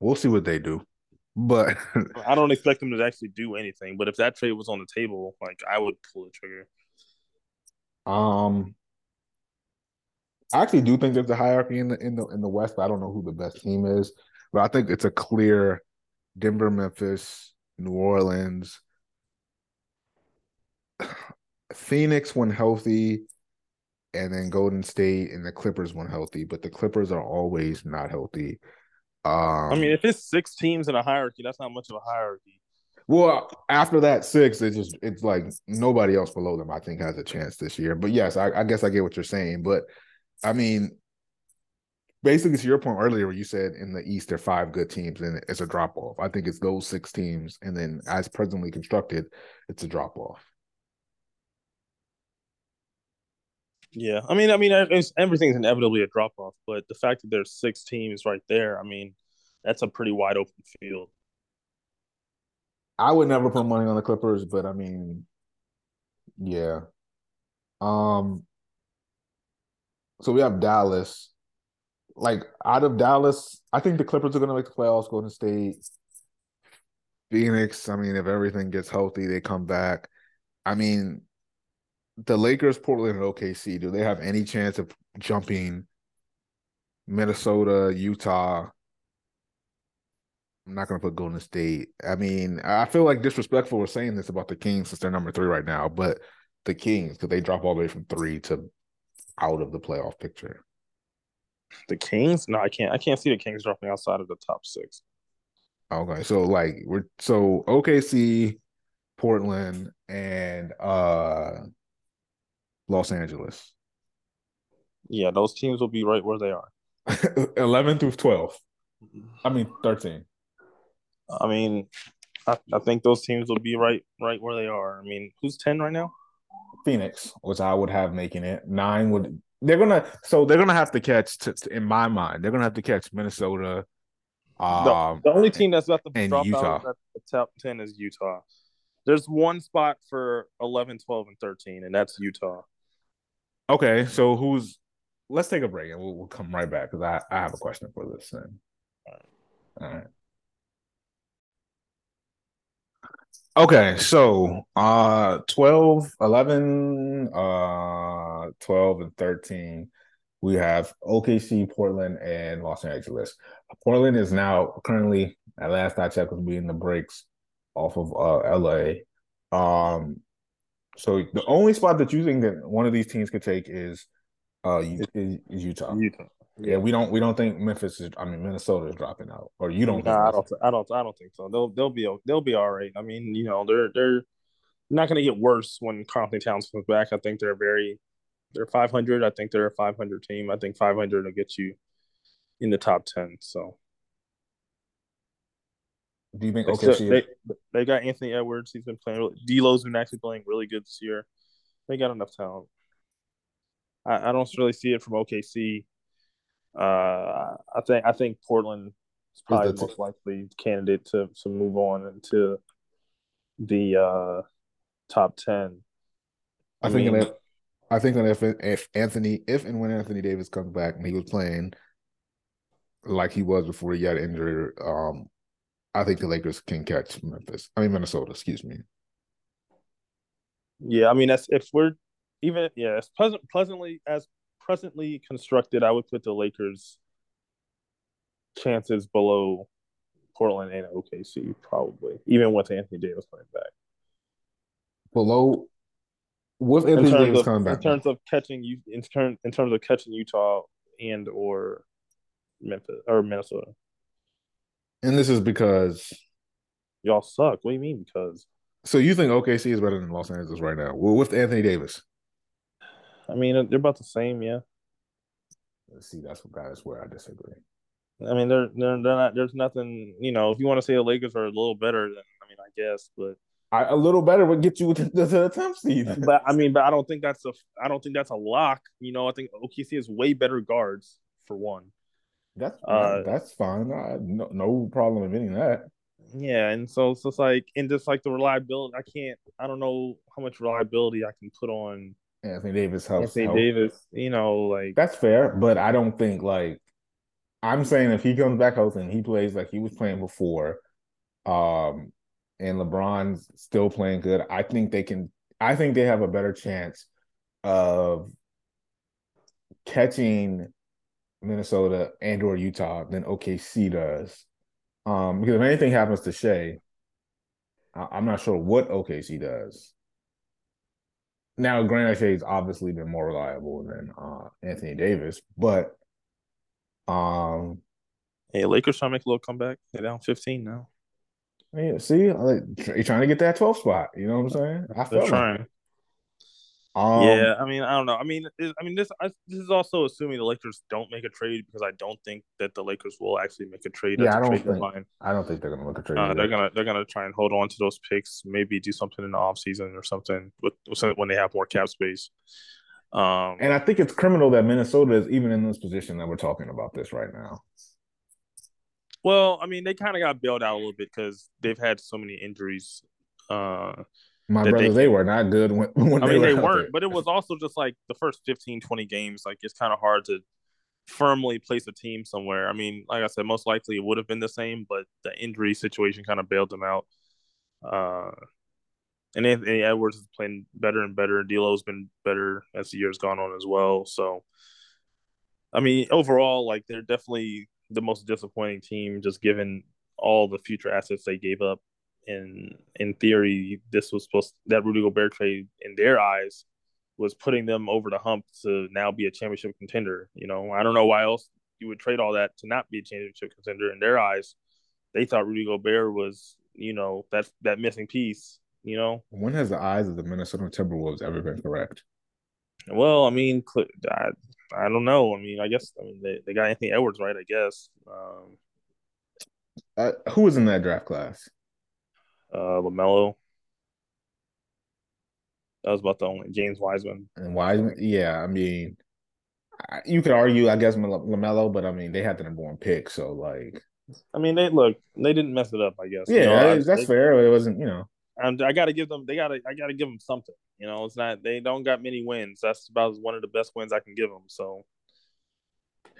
A: We'll see what they do. But
B: I don't expect them to actually do anything. But if that trade was on the table, like I would pull the trigger.
A: Um, I actually do think there's a hierarchy in the in the in the West, but I don't know who the best team is. But I think it's a clear Denver, Memphis, New Orleans, Phoenix when healthy, and then Golden State and the Clippers when healthy. But the Clippers are always not healthy.
B: Um, I mean, if it's six teams in a hierarchy, that's not much of a hierarchy.
A: Well, after that six, it's just it's like nobody else below them. I think has a chance this year. But yes, I, I guess I get what you're saying. But I mean, basically to your point earlier, where you said in the East there are five good teams and it's a drop off. I think it's those six teams, and then as presently constructed, it's a drop off.
B: Yeah, I mean, I mean, everything's inevitably a drop off, but the fact that there's six teams right there, I mean, that's a pretty wide open field.
A: I would never put money on the Clippers, but I mean, yeah. Um. So we have Dallas. Like out of Dallas, I think the Clippers are going to make the playoffs. Golden State, Phoenix. I mean, if everything gets healthy, they come back. I mean, the Lakers, Portland, and OKC, do they have any chance of jumping Minnesota, Utah? I'm not going to put Golden State. I mean, I feel like disrespectful for saying this about the Kings since they're number three right now, but the Kings, because they drop all the way from three to out of the playoff picture.
B: The Kings? No, I can't. I can't see the Kings dropping outside of the top six.
A: Okay, so like we're so OKC, Portland, and uh Los Angeles.
B: Yeah, those teams will be right where they are.
A: 11 through 12. I mean 13.
B: I mean, I, I think those teams will be right right where they are. I mean, who's 10 right now?
A: Phoenix, which I would have making it. Nine would they're gonna so they're gonna have to catch to, to, in my mind, they're gonna have to catch Minnesota.
B: Um, the, the only team that's got the drop Utah. out at the top 10 is Utah. There's one spot for 11, 12, and 13, and that's Utah.
A: Okay, so who's let's take a break and we'll, we'll come right back because I, I have a question for this thing. All right. Okay, so uh 12, 11, uh 12 and 13 we have OKC, Portland, and Los Angeles. Portland is now currently, at last I checked, was being the breaks off of uh LA. Um so the only spot that you think that one of these teams could take is uh is, is Utah.
B: Utah.
A: Yeah, we don't we don't think Memphis is. I mean, Minnesota is dropping out, or you don't.
B: Nah, I don't. I don't. I don't think so. They'll they'll be they'll be all right. I mean, you know, they're they're not going to get worse when Karl-Anthony Towns comes back. I think they're very they're 500. I think they're a 500 team. I think 500 will get you in the top 10. So.
A: Do you think OKC?
B: They, they got Anthony Edwards. He's been playing. Really, D'Lo's been actually playing really good this year. They got enough talent. I, I don't really see it from OKC. Uh, I think I think Portland is probably the most likely candidate to to move on into the uh, top ten.
A: I, I think mean, that I think if if Anthony if and when Anthony Davis comes back and he was playing like he was before he got injured, um, I think the Lakers can catch Memphis. I mean Minnesota, excuse me.
B: Yeah, I mean that's if we're even yeah, as pleasant pleasantly as presently constructed, I would put the Lakers' chances below Portland and OKC, probably, even with Anthony Davis coming back.
A: Below with Anthony Davis
B: of,
A: coming back.
B: In terms of catching you in terms in terms of catching Utah and or Memphis or Minnesota.
A: And this is because
B: y'all suck. What do you mean because?
A: So you think OKC is better than Los Angeles right now? Well, with Anthony Davis.
B: I mean, uh, they're about the same, yeah.
A: Let's see, that's what that's where I disagree.
B: I mean, they're they're, they're not. There's nothing. You know, if you want to say the Lakers are a little better, then I mean, I guess, but
A: I, a little better would get you to the, the top seed.
B: But I mean, but I don't think that's a. I don't think that's a lock. You know, I think OKC has way better guards for one.
A: That's uh, that's fine. I, no, no problem admitting that.
B: Yeah, and so it's just like, and just like the reliability, I can't. I don't know how much reliability I can put on
A: Anthony Davis helps.
B: Anthony. Davis, you know, like
A: that's fair, but I don't think like I'm saying if he comes back healthy and he plays like he was playing before, um, and LeBron's still playing good, I think they can. I think they have a better chance of catching Minnesota and or Utah than OKC does. Um, because if anything happens to Shai, I- am not sure what OKC does. Now, Grant Shai's obviously been more reliable than uh, Anthony Davis, but um,
B: hey, Lakers trying to make a little comeback. They're down 15 now.
A: Yeah, see, like, you're trying to get that 12 spot. You know what I'm saying?
B: I feel trying. Like. Um, yeah, I mean, I don't know. I mean, I mean, this I, this is also assuming the Lakers don't make a trade because I don't think that the Lakers will actually make a trade.
A: Yeah, I don't think. I don't think they're gonna make a trade.
B: Uh, they're gonna they're gonna try and hold on to those picks. Maybe do something in the off season or something with when they have more cap space. Um,
A: and I think it's criminal that Minnesota is even in this position that we're talking about this right now.
B: Well, I mean, they kind of got bailed out a little bit because they've had so many injuries. Uh,
A: my brother, they, they, were not good when, when
B: I
A: mean,
B: they,
A: were
B: weren't, but it was also just like the first 15, 20 games. Like it's kind of hard to firmly place a team somewhere. I mean, like I said, most likely it would have been the same, but the injury situation kind of bailed them out. Uh, and Anthony Edwards is playing better and better. D'Lo's been better as the years gone on as well. So, I mean, overall, like they're definitely the most disappointing team, just given all the future assets they gave up in in theory, this was supposed that Rudy Gobert trade in their eyes was putting them over the hump to now be a championship contender. You know, I don't know why else you would trade all that to not be a championship contender in their eyes. they thought Rudy Gobert was, you know, that that missing piece. You know,
A: when has the eyes of the Minnesota Timberwolves ever been correct?
B: Well, I mean, I, I don't know. I mean, I guess I mean they, they got Anthony Edwards right. I guess. Um,
A: uh, who was in that draft class?
B: Uh, LaMelo. That was about the only James Wiseman.
A: And Wiseman, yeah. I mean, you could argue, I guess, LaMelo, but I mean, they had the number one pick, so like.
B: I mean, they look. They didn't mess it up. I guess.
A: Yeah, you know, that's I, fair. It wasn't, you know.
B: And I got to give them. They got to. I got to give them something. You know, it's not. They don't got many wins. That's about one of the best wins I can give them. So,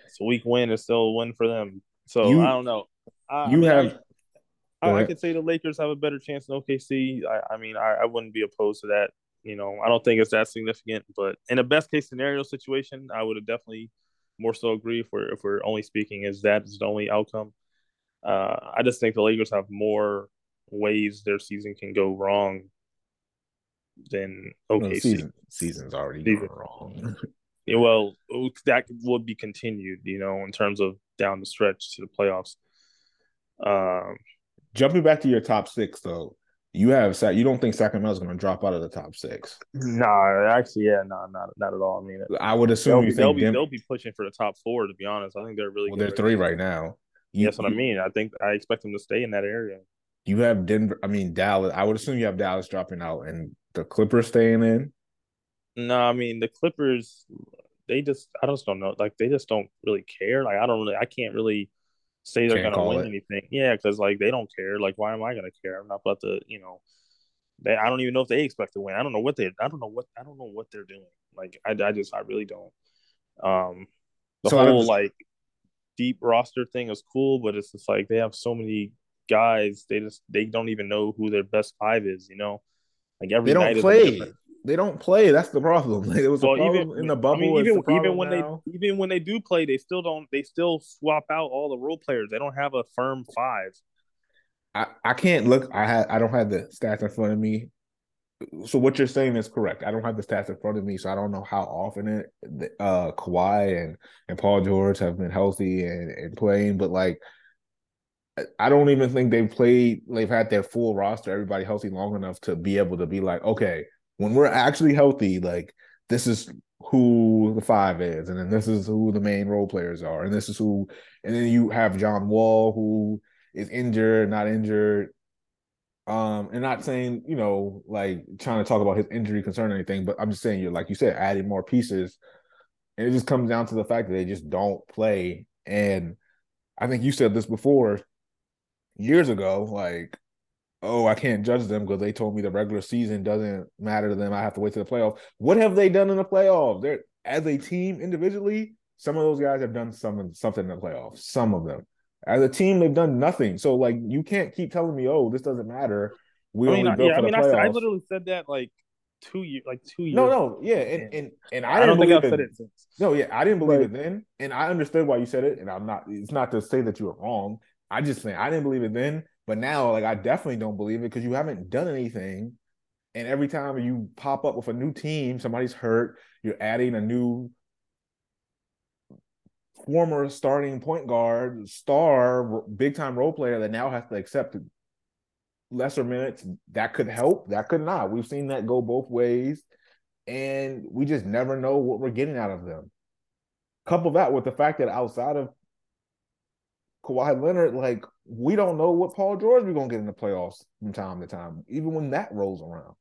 B: it's a weak win. It's still a win for them. So you, I don't know. I,
A: you I mean, have.
B: I, I, could say the Lakers have a better chance than OKC. I, I mean, I, I wouldn't be opposed to that. You know, I don't think it's that significant, but in a best case scenario situation, I would have definitely more so agree if we're if we're only speaking as that is the only outcome. Uh, I just think the Lakers have more ways their season can go wrong than OKC. No,
A: season, season's already season. wrong.
B: yeah, well, that would be continued, you know, in terms of down the stretch to the playoffs. Um,
A: Jumping back to your top six, though, you have you don't think Sacramento's going to drop out of the top six?
B: No, nah, actually, yeah, no, nah, not not at all. I mean,
A: I would assume
B: they'll, they'll be they'll be pushing for the top four. To be honest, I think they're really.
A: Well, they're three right now.
B: You, That's what I mean. I think I expect them to stay in that area.
A: You have Denver. I mean Dallas. I would assume you have Dallas dropping out and the Clippers staying in.
B: No, I mean the Clippers. They just I just don't know. Like they just don't really care. Like I don't really. I can't really say they're Can't gonna win it. anything. Yeah, because like they don't care. Like why am I gonna care? I'm not about to. You know. They, I don't even know if they expect to win. I don't know what they. I don't know what. I don't know what they're doing. Like I, I just, I really don't. Um, the so whole like deep roster thing is cool, but it's just like they have so many guys. They just they don't even know who their best five is. You know, like every
A: they don't play. They don't play. That's the problem. Like, it was well, even, in the bubble. I mean,
B: even even when now. they even when they do play, they still don't. They still swap out all the role players. They don't have a firm five.
A: I, I can't look. I had I don't have the stats in front of me. So what you're saying is correct. I don't have the stats in front of me, so I don't know how often it uh Kawhi and and Paul George have been healthy and, and playing, but like I don't even think they've played. They've had their full roster, everybody healthy long enough to be able to be like, okay, when we're actually healthy, like this is who the five is, and then this is who the main role players are, and this is who, and then you have John Wall who is injured, not injured. Um, and not saying, you know, like trying to talk about his injury concern or anything, but I'm just saying you're like you said, adding more pieces. And it just comes down to the fact that they just don't play. And I think you said this before years ago, like, oh, I can't judge them because they told me the regular season doesn't matter to them. I have to wait to the playoffs. What have they done in the playoffs? They're as a team individually, some of those guys have done some something in the playoffs. Some of them. As a team, they've done nothing. So like you can't keep telling me, oh, this doesn't matter. We I mean, only built yeah, for I mean, the playoffs. I,
B: I literally said that like two years, like two years.
A: No, no, yeah, and and, and I, I don't think I've it, said it since. No, yeah, I didn't believe it then, and I understood why you said it, and I'm not. It's not to say that you were wrong. I just think I didn't believe it then, but now, like, I definitely don't believe it because you haven't done anything, and every time you pop up with a new team, somebody's hurt. You're adding a new former starting point guard, star, big time role player that now has to accept lesser minutes. That could help. That could not. We've seen that go both ways, and we just never know what we're getting out of them. Couple that with the fact that outside of Kawhi Leonard, like we don't know what Paul George we're gonna get in the playoffs from time to time, even when that rolls around.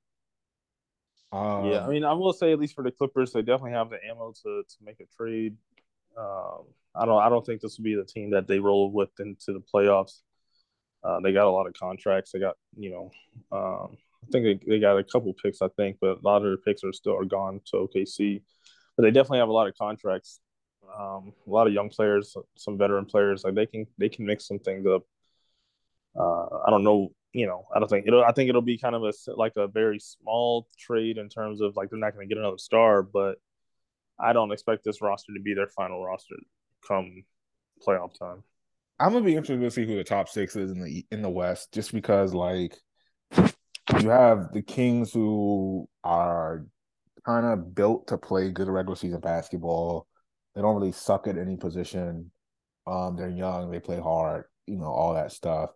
B: Um, yeah, I mean, I will say at least for the Clippers, they definitely have the ammo to to make a trade um, I don't I don't think this will be the team that they roll with into the playoffs. Uh, they got a lot of contracts. They got you know, um, I think they, they got a couple picks. I think, but a lot of their picks are still are gone to OKC. But they definitely have a lot of contracts. Um, a lot of young players, some veteran players. Like they can they can mix some things up. Uh, I don't know. You know, I don't think it'll. I think it'll be kind of a like a very small trade in terms of like they're not going to get another star, but I don't expect this roster to be their final roster come playoff time.
A: I'm gonna be interested to see who the top six is in the in the West, just because like you have the Kings who are kind of built to play good regular season basketball. They don't really suck at any position. Um, they're young, they play hard, you know, all that stuff.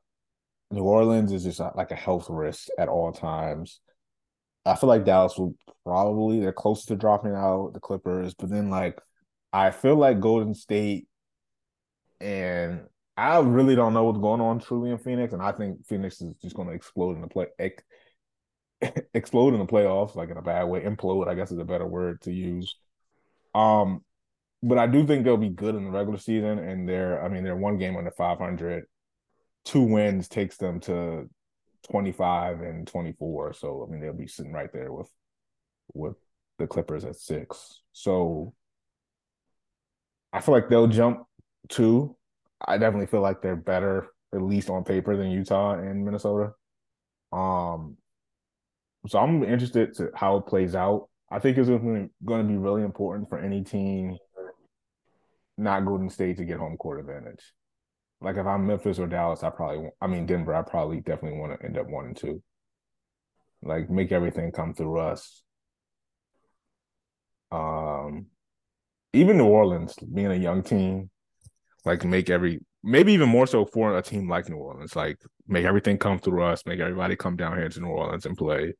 A: New Orleans is just like a health risk at all times. I feel like Dallas will probably they're close to dropping out the Clippers, but then like I feel like Golden State and I really don't know what's going on truly in Phoenix, and I think Phoenix is just going to explode in the play ex, explode in the playoffs, like in a bad way. Implode, I guess, is a better word to use. Um, but I do think they'll be good in the regular season, and they're I mean they're one game under five hundred. Two wins takes them to twenty five and twenty four, so I mean they'll be sitting right there with with the Clippers at six. So I feel like they'll jump two. I definitely feel like they're better, at least on paper, than Utah and Minnesota. Um, so I'm interested to how it plays out. I think it's going to be really important for any team, not Golden State, to get home court advantage. Like if I'm Memphis or Dallas, I probably, I mean Denver, I probably definitely want to end up one and two. Like make everything come through us. Um, even New Orleans, being a young team, like make every maybe even more so for a team like New Orleans, like make everything come through us, make everybody come down here to New Orleans and play.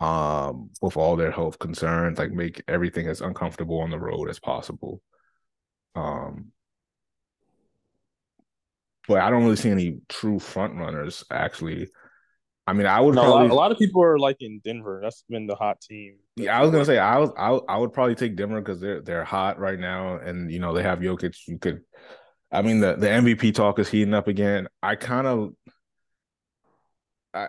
A: Um, with all their health concerns, like make everything as uncomfortable on the road as possible. Um, but I don't really see any true front runners actually. I mean, I would
B: no,
A: probably
B: a, lot, a lot of people are like in Denver. That's been the hot team.
A: Yeah, I was gonna say I was I, I would probably take Denver because they're they're hot right now, and you know they have Jokic. You could, I mean the the MVP talk is heating up again. I kind of, I,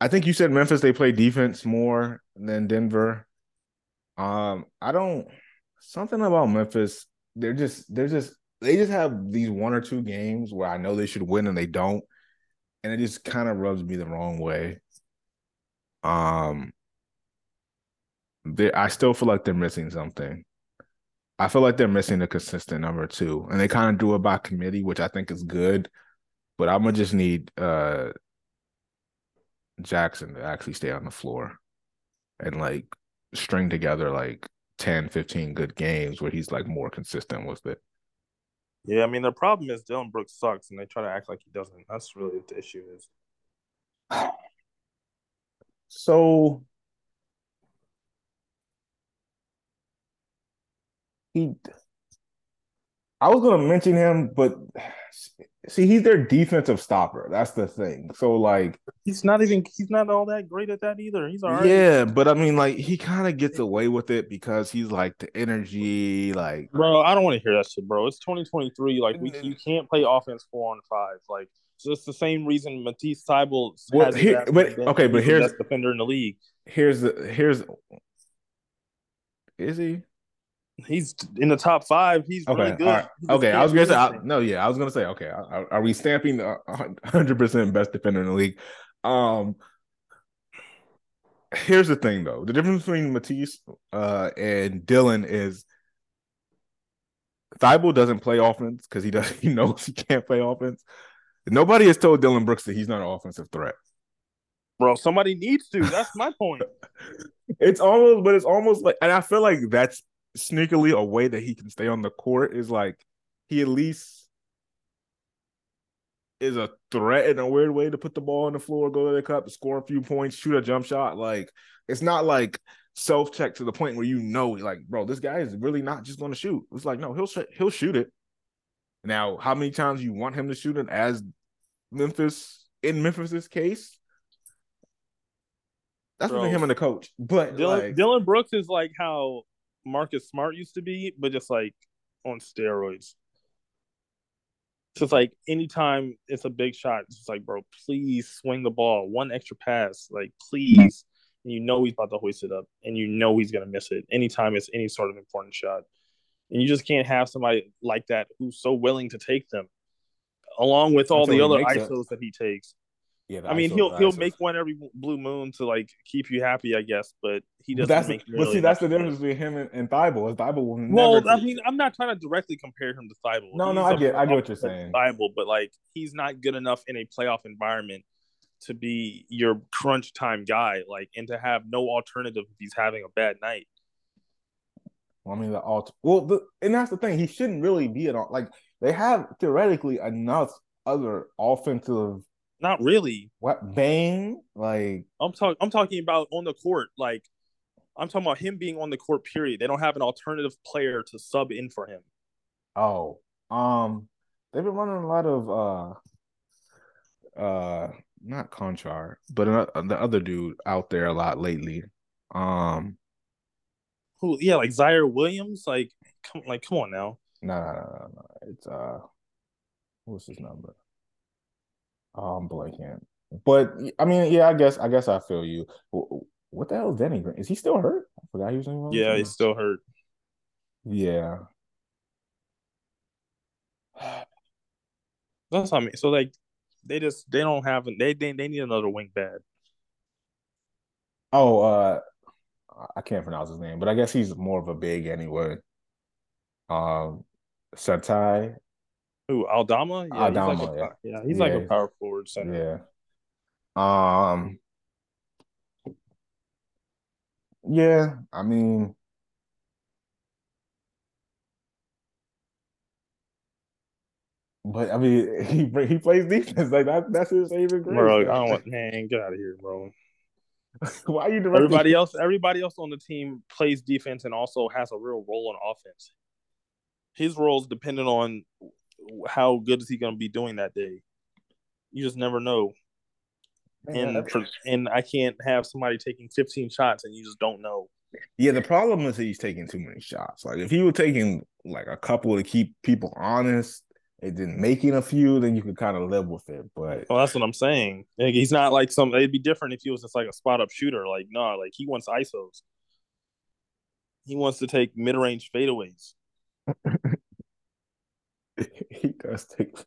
A: I think you said Memphis they play defense more than Denver. Um, I don't something about Memphis. They're just they're just they just have these one or two games where I know they should win and they don't, and it just kind of rubs me the wrong way. Um, they I still feel like they're missing something. I feel like they're missing a consistent number two, and they kind of do it by committee, which I think is good. But I'm gonna just need uh Jackson to actually stay on the floor and like string together like 10, 15 good games where he's like more consistent with it.
B: Yeah, I mean the problem is Dillon Brooks sucks, and they try to act like he doesn't. That's really what the issue is.
A: So he I was gonna mention him, but see, he's their defensive stopper. That's the thing. So like
B: he's not even he's not all that great at that either. He's all right.
A: Yeah, but I mean, like he kind of gets away with it because he's like the energy, like
B: bro. I don't want to hear that shit, bro. It's 2023. Like we you can't play offense four on five. Like so it's the same reason Matisse Thybulle
A: well, here, but okay, but here's
B: the defender in the league.
A: Here's the here's is he?
B: He's in the top five. He's okay. Really good. Right.
A: Okay, I was gonna say I, no. Yeah, I was gonna say okay. Are, are we stamping the hundred percent best defender in the league? Um, here's the thing though: the difference between Matisse uh, and Dillon is Thybulle doesn't play offense because he does he knows he can't play offense. Nobody has told Dillon Brooks that he's not an offensive threat.
B: Bro, somebody needs to. That's my point.
A: it's almost, but it's almost like, and I feel like that's sneakily a way that he can stay on the court is like he at least is a threat in a weird way to put the ball on the floor, go to the cup, score a few points, shoot a jump shot. Like it's not like self check to the point where you know, like, bro, this guy is really not just going to shoot. It's like, no, he'll he'll shoot it. Now, how many times you want him to shoot it as Memphis in Memphis's case? That's between him and the coach. But
B: Dillon,
A: like,
B: Dillon Brooks is like how Marcus Smart used to be, but just like on steroids. So it's like anytime it's a big shot, it's just like, bro, please swing the ball. One extra pass, like please. And you know he's about to hoist it up, and you know he's gonna miss it anytime it's any sort of important shot. And you just can't have somebody like that who's so willing to take them, along with all the other ISOs that he takes. Yeah, I mean he'll he'll make one every blue moon to like keep you happy, I guess, but he doesn't. But,
A: that's,
B: make
A: but see, that's the difference between him and, and Thybulle. Is Thybulle will
B: well, I mean, I'm not trying to directly compare him to Thybulle.
A: No, He's no, I get, I get what you're saying.
B: Thybulle, but like he's not good enough in a playoff environment to be your crunch time guy, like, and to have no alternative if he's having a bad night.
A: Well, I mean, the alt. Well, the, and that's the thing. He shouldn't really be at all like they have theoretically enough other offensive.
B: Not really.
A: What Bane? Like
B: I'm talking. I'm talking about on the court. Like I'm talking about him being on the court. Period. They don't have an alternative player to sub in for him.
A: Oh, um, they've been running a lot of uh, uh, not Konchar, but uh, the other dude out there a lot lately. Um,
B: who? Yeah, like Ziaire Williams. Like, come, like, come on now.
A: No, no, no, no, no. It's uh, what's his number? Oh, I'm blanking. But I mean, yeah, I guess I guess I feel you. What the hell is Danny Green? Is he still hurt? I forgot he was
B: in. Yeah, he's still hurt.
A: Yeah.
B: That's what I mean. So like, they just they don't have they they they need another wing bad.
A: Oh, uh, I can't pronounce his name, but I guess he's more of a big anyway. Um, Satai.
B: Who Aldama?
A: Yeah, Aldama.
B: He's like
A: a,
B: yeah. yeah, he's yeah. like a power forward
A: center. Yeah. Um. Yeah, I mean, but I mean, he he plays defense like that. That's his favorite grade.
B: Bro, I don't want man, get out of here, bro.
A: Why are you
B: directing? Everybody else, everybody else on the team plays defense and also has a real role in offense. His role is dependent on how good is he going to be doing that day. You just never know. Man, and for, and I can't have somebody taking 15 shots and you just don't know.
A: Yeah, the problem is he's taking too many shots. Like if he were taking like a couple to keep people honest, and then making a few, then you could kind of live with it. But
B: well, that's what I'm saying. Like, he's not like some. It'd be different if he was just like a spot up shooter. Like no, like he wants isos. He wants to take mid range fadeaways.
A: he does take.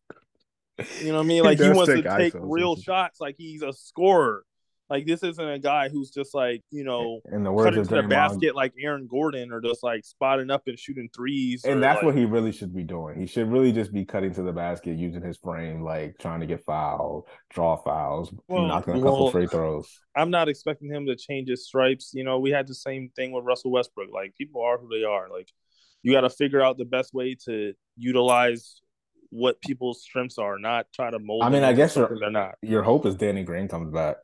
B: You know what I mean? Like he, he wants to take real shots. Like he's a scorer. Like this isn't a guy who's just like you know
A: in the words of
B: the basket like Aaron Gordon or just like spotting up and shooting threes.
A: And that's
B: like,
A: what he really should be doing. He should really just be cutting to the basket using his frame, like trying to get fouled, draw fouls, well, knocking a couple well, free throws.
B: I'm not expecting him to change his stripes. You know, we had the same thing with Russell Westbrook. Like people are who they are. Like you got to figure out the best way to utilize what people's strengths are, not try to mold.
A: I mean, I guess
B: your, they're not.
A: Your hope is Danny Green comes back.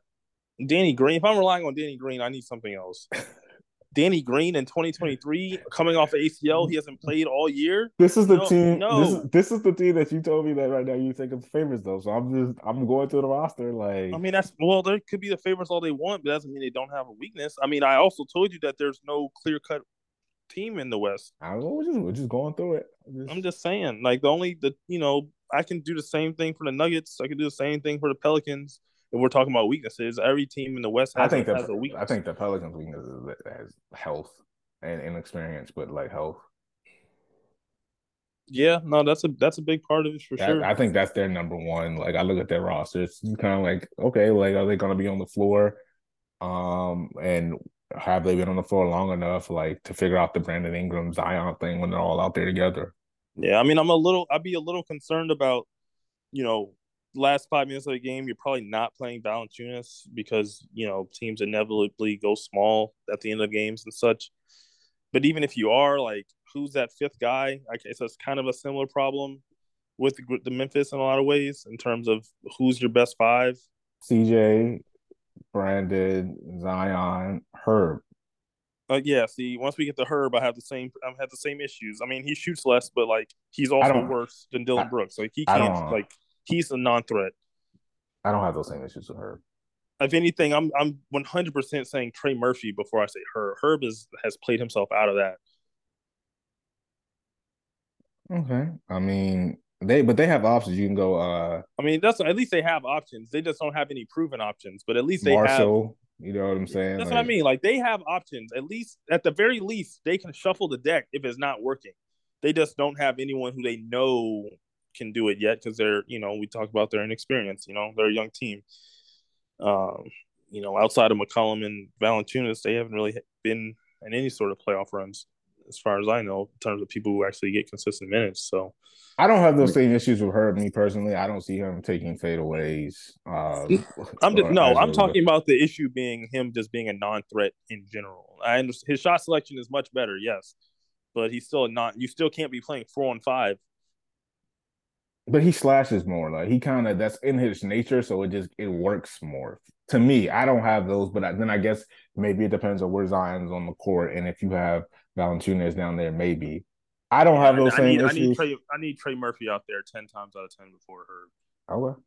B: Danny Green. If I'm relying on Danny Green, I need something else. Danny Green in 2023, coming off of ACL, he hasn't played all year.
A: This is the no, team. No. This, is, this is the team that you told me that right now you think of the favorites though. So I'm just I'm going through the roster. Like
B: I mean, that's well, there could be the favorites all they want, but that doesn't mean they don't have a weakness. I mean, I also told you that there's no clear cut team in the West.
A: I don't know. We're just, we're just going through it.
B: Just... I'm just saying, like the only the you know I can do the same thing for the Nuggets. I can do the same thing for the Pelicans if we're talking about weaknesses, every team in the West has, I think a, has a weakness.
A: I think the Pelicans' weakness is has health and inexperience, but like health.
B: Yeah, no, that's a that's a big part of it for sure.
A: I think that's their number one. Like I look at their roster, it's kind of like okay, like are they going to be on the floor? Um, and have they been on the floor long enough, like to figure out the Brandon Ingram Zion thing when they're all out there together?
B: Yeah, I mean, I'm a little, I'd be a little concerned about, you know, last five minutes of the game, you're probably not playing Valanciunas because you know teams inevitably go small at the end of games and such. But even if you are, like, who's that fifth guy? I guess that's kind of a similar problem with the, the Memphis in a lot of ways in terms of who's your best five.
A: CJ, Brandon, Zion, Herb.
B: Uh, yeah. See, once we get to Herb, I have the same. I have the same issues. I mean, he shoots less, but like he's also worse than Dillon I, Brooks. Like he can't like he's a non-threat.
A: I don't have those same issues with Herb.
B: If anything, I'm I'm 100 percent saying Trey Murphy before I say Herb. Herb is has played himself out of that.
A: Okay, I mean they, but they have options. You can go. uh
B: I mean, that's at least they have options. They just don't have any proven options. But at least they
A: Marshall, have. You know what I'm saying?
B: That's like, what I mean. Like they have options. At least, at the very least, they can shuffle the deck if it's not working. They just don't have anyone who they know can do it yet because they're you know we talk about their inexperience. You know they're a young team. Um, you know outside of McCollum and Valanciunas, they haven't really been in any sort of playoff runs as far as I know in terms of people who actually get consistent minutes. So.
A: I don't have those same issues with her. Me personally, I don't see him taking fadeaways. Uh,
B: I'm just, no, I'm talking about the issue being him just being a non-threat in general. I understand his shot selection is much better, yes, but he's still not. You still can't be playing four on five
A: but he slashes more. Like he kind of that's in his nature, so it just it works more. To me, I don't have those, but I, then I guess maybe it depends on where Zion's on the court, and if you have Valanciunas down there, maybe. I don't have those
B: I
A: same
B: need, I
A: issues.
B: need Trey. I need Trey Murphy out there ten times out of ten before her.
A: Okay.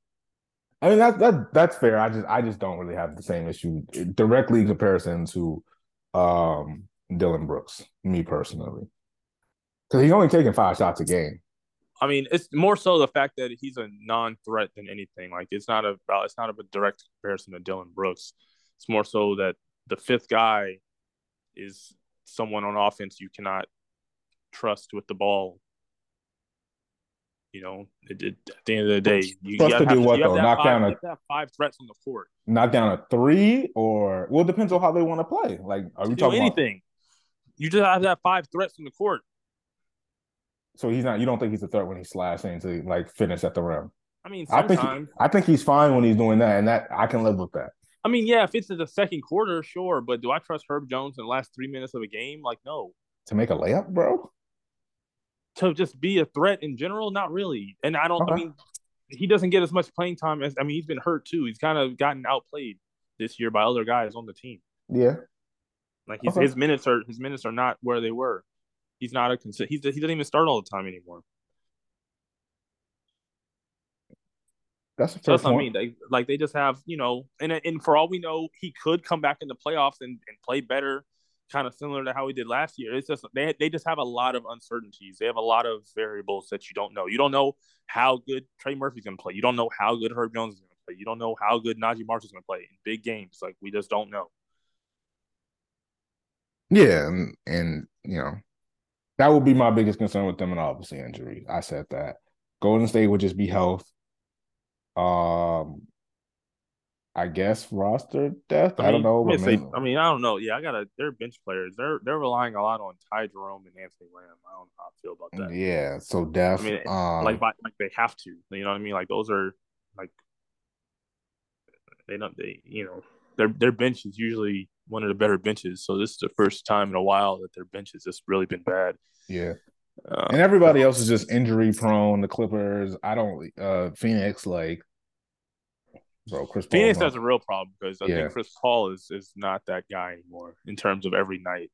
A: I mean that that that's fair. I just I just don't really have the same issue directly in comparison to um Dillon Brooks, me personally. Because he's only taking five shots a game.
B: I mean, it's more so the fact that he's a non-threat than anything. Like it's not about it's not a direct comparison to Dillon Brooks. It's more so that the fifth guy is someone on offense you cannot trust with the ball. You know, it, it, at the end of the day, you,
A: Trust
B: you
A: to do what, though? Knock
B: five,
A: down a-
B: you have to have five threats on the court.
A: Knock down a three or well, it depends on how they want to play. Like, are we talking about?
B: anything. You just have to have five threats on the court.
A: So he's not. You don't think he's a threat when he's slashing to like finish at the rim?
B: I mean,
A: I think.
B: sometimes.
A: I think he's fine when he's doing that, and that I can live with that.
B: I mean, yeah, if it's in the second quarter, sure. But do I trust Herb Jones in the last three minutes of a game? Like, no.
A: To make a layup, bro.
B: To just be a threat in general, not really. And I don't. I mean, he doesn't get as much playing time as. I mean, he's been hurt too. He's kind of gotten outplayed this year by other guys on the team.
A: Yeah.
B: Like his,
A: Okay.
B: his minutes are his minutes are not where they were. He's not a he's he doesn't even start all the time anymore.
A: That's a
B: So that's what I mean. They, like they just have you know, and and for all we know, he could come back in the playoffs and, and play better, kind of similar to how he did last year. It's just they they just have a lot of uncertainties. They have a lot of variables that you don't know. You don't know how good Trey Murphy's going to play. You don't know how good Herb Jones is going to play. You don't know how good Naji Marshall's going to play in big games. Like we just don't know.
A: Yeah, and, and you know, that would be my biggest concern with them, and obviously injury. I said that Golden State would just be health. Um, I guess roster depth. I, don't know.
B: I mean, say- I mean, I don't know. Yeah, I gotta. They're bench players. They're they're relying a lot on Ty Jerome and Anthony Lamb. I don't know how I feel about that.
A: yeah. So depth.
B: I mean,
A: um,
B: like by- like they have to. You know what I mean? Like those are like they don't they you know their their bench is usually one of the better benches. So this is the first time in a while that their bench has just really been bad.
A: yeah.
B: Uh,
A: And everybody else is just injury prone. The Clippers. I don't. Uh, Phoenix. Like, bro, Chris. Paul,
B: Phoenix has a real problem because I
A: Yeah.
B: think Chris Paul is is not that guy anymore in terms of every night.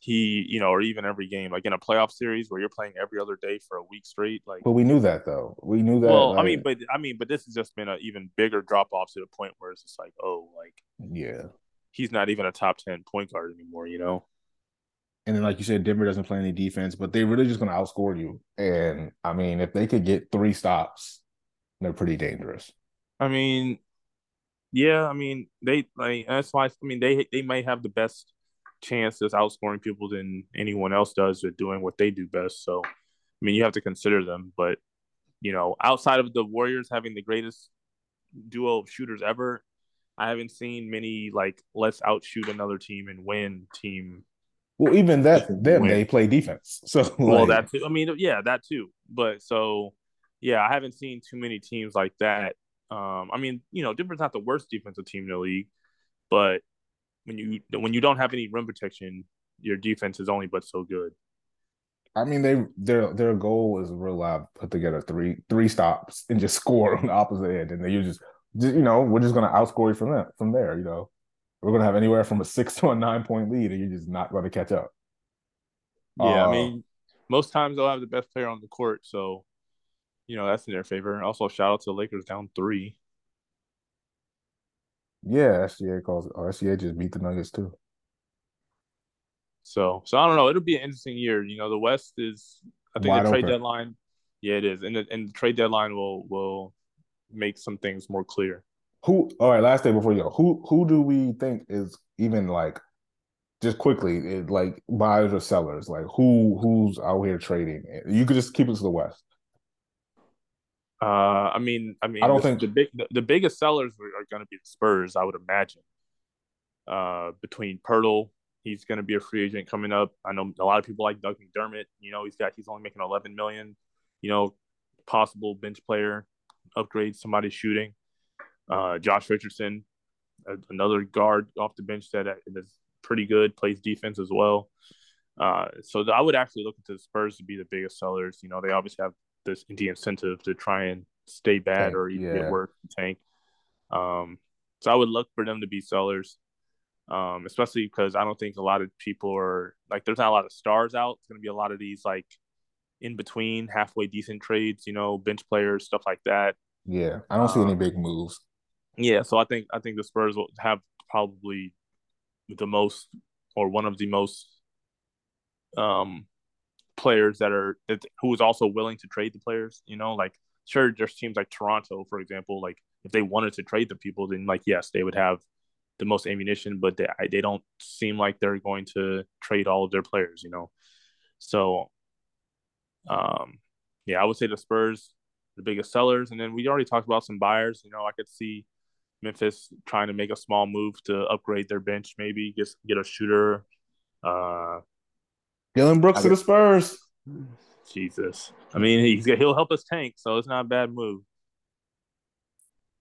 B: He, you know, or even every game, like in a playoff series where you're playing every other day for a week straight. Like,
A: But we knew that though. We knew that.
B: well, I mean, but I mean, but this has just been an even bigger drop off to the point where it's just like, oh, like
A: yeah.
B: he's not even a top ten point guard anymore. You know?
A: And then, like you said, Denver doesn't play any defense, but they're really just going to outscore you. And I mean, if they could get three stops, they're pretty dangerous.
B: I mean, yeah, I mean they like that's why I mean they they may have the best chance of outscoring people than anyone else does at doing what they do best. So, I mean, you have to consider them. But you know, outside of the Warriors having the greatest duo of shooters ever, I haven't seen many like let's outshoot another team and win team.
A: Well, even that,
B: Win.
A: them they play defense. So,
B: Well, that too. I mean, yeah, that too. But so, yeah, I haven't seen too many teams like that. Um, I mean, you know, Denver's not the worst defensive team in the league, but when you when you don't have any rim protection, your defense is only but so good.
A: I mean, they their their goal is real loud, put together three three stops and just score on the opposite end, and then you just, just you know, we're just going to outscore you from that from there. You know, we're going to have anywhere from a six to a nine point lead, and you're just not going to catch up.
B: Yeah,
A: Uh,
B: I mean, most times they'll have the best player on the court, so you know that's in their favor. Also, shout out to the Lakers down three.
A: Yeah, SGA calls. Oh, SGA just beat the Nuggets too.
B: So, so I don't know. It'll be an interesting year. You know, the West is. I think
A: Wide
B: the trade
A: open.
B: deadline. Yeah, it is, and the, and the trade deadline will will make some things more clear.
A: Who? All right, last day before you go. Who? Who do we think is even like, just quickly, it, like buyers or sellers? Like who? Who's out here trading? You could just keep it to the West.
B: Uh, I mean, I mean,
A: I don't
B: the,
A: think-
B: the big the, the biggest sellers are, are going to be the Spurs, I would imagine. Uh, between Poeltl, he's going to be a free agent coming up. I know a lot of people like Doug McDermott. You know, he's got he's only making eleven million. You know, possible bench player, upgrade somebody shooting. Uh, Josh Richardson, another guard off the bench that is pretty good, plays defense as well. Uh, so I would actually look into the Spurs to be the biggest sellers. You know, they obviously have the the incentive to try and stay bad
A: Tank,
B: or even
A: yeah.
B: get worse tank. Um, so I would look for them to be sellers, um, especially because I don't think a lot of people are like there's not a lot of stars out. It's going to be a lot of these like in between halfway decent trades, you know, bench players, stuff like that.
A: Yeah, I don't see any
B: Um,
A: big moves.
B: Yeah, so I think I think the Spurs will have probably the most or one of the most um players that are that who is also willing to trade the players. You know, like sure, there's teams like Toronto, for example. Like if they wanted to trade the people, then like yes, they would have the most ammunition, but they they don't seem like they're going to trade all of their players. You know, so um, yeah, I would say the Spurs the biggest sellers, and then we already talked about some buyers. You know, I could see Memphis trying to make a small move to upgrade their bench, maybe just get a shooter. Uh,
A: Dillon Brooks to the Spurs.
B: Jesus, I mean he's he'll help us tank, so it's not a bad move.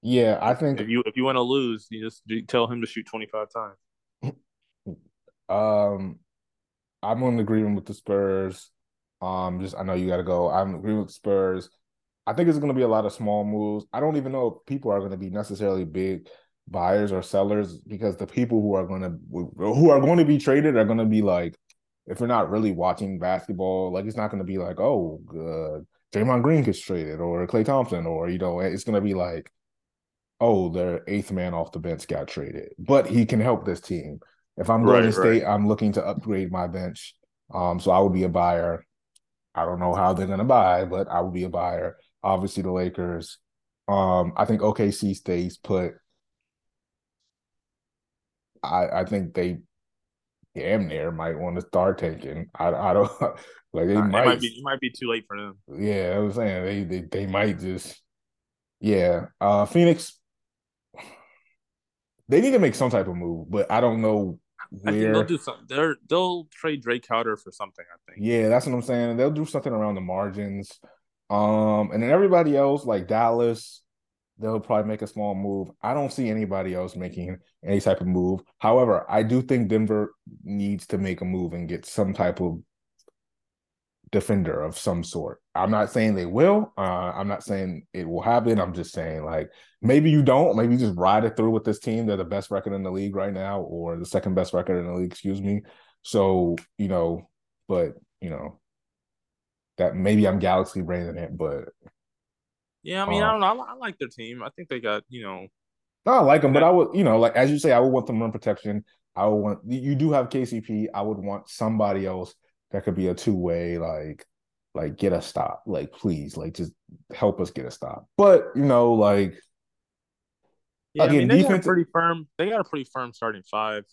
A: Yeah, I think
B: If you if you want to lose, you just tell him to shoot twenty five times.
A: Um, I'm in agreement with the Spurs. Um, just I know you got to go. I'm agreeing with Spurs. I think it's going to be a lot of small moves. I don't even know if people are going to be necessarily big buyers or sellers because the people who are going to who are going to be traded are going to be like, if you're not really watching basketball, like it's not going to be like, oh, uh, Draymond Green gets traded or Klay Thompson or you know, it's going to be like, oh, their eighth man off the bench got traded, but he can help this team. If I'm going
B: Right,
A: State, I'm looking to upgrade my bench. Um, so I would be a buyer. I don't know how they're gonna buy, but I would be a buyer. Obviously, the Lakers. Um, I think OKC stays put. I I think they damn near might want to start taking. I I don't like they
B: It
A: might.
B: might be it might be too late for them.
A: Yeah, I was saying they they they might just. Yeah, uh, Phoenix. They need to make some type of move, but I don't know
B: I think
A: where.
B: they'll do something. They're they'll trade Jae Crowder for something. I think.
A: Yeah, that's what I'm saying. They'll do something around the margins. Um, and then everybody else, like Dallas, they'll probably make a small move. I don't see anybody else making any type of move. However, I do think Denver needs to make a move and get some type of defender of some sort. I'm not saying they will. Uh, I'm not saying it will happen. I'm just saying like maybe you don't. Maybe you just ride it through with this team. They're the best record in the league right now, or the second best record in the league. Excuse me. So you know, but you know, that maybe I'm galaxy braining it, but
B: Yeah, I mean,
A: Uh,
B: I don't know. I, I like their team. I think they got you know.
A: no, I like them. But I would, you know, like as you say, I would want them run protection. I would want you do have KCP. I would want somebody else that could be a two way, like, like get a stop, like please, like just help us get a stop. But you know, like
B: Yeah, I
A: Again,
B: mean, they got
A: defense-
B: a pretty firm. They got a pretty firm starting five.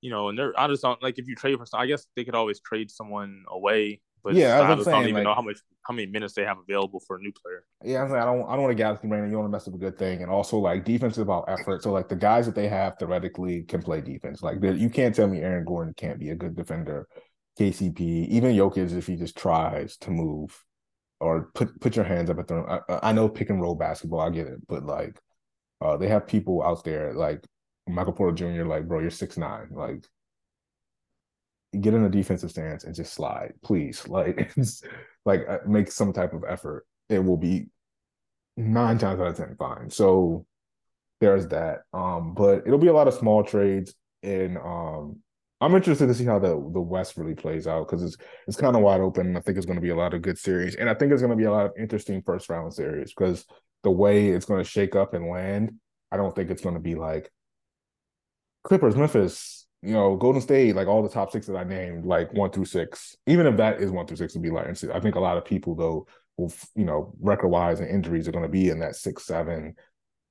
B: You know, and they're. I just don't like if you trade for. I guess they could always trade someone away, but
A: Yeah,
B: I don't
A: saying,
B: even
A: like-
B: know how much how many minutes they have available for a new player.
A: Yeah, I'm saying I don't I don't want to galaxy brain. You don't want to mess up a good thing, and also like defense is about effort. So like the guys that they have theoretically can play defense. Like you can't tell me Aaron Gordon can't be a good defender. KCP, even Jokic, if he just tries to move or put put your hands up at them. I, I know pick and roll basketball, I get it, but like uh they have people out there like Michael Porter Jr. Like bro, you're six nine, like. Get in a defensive stance and just slide, please. Like, like uh, make some type of effort. It will be nine times out of ten fine. So there's that. Um, but it'll be a lot of small trades, and um, I'm interested to see how the the West really plays out because it's it's kind of wide open. I think it's going to be a lot of good series, and I think it's going to be a lot of interesting first round series because the way it's going to shake up and land, I don't think it's going to be like Clippers, Memphis, you know, Golden State, like all the top six that I named, like one through six. Even if that is one through six, would be like I think a lot of people though will, you know, record wise and injuries are going to be in that six, seven,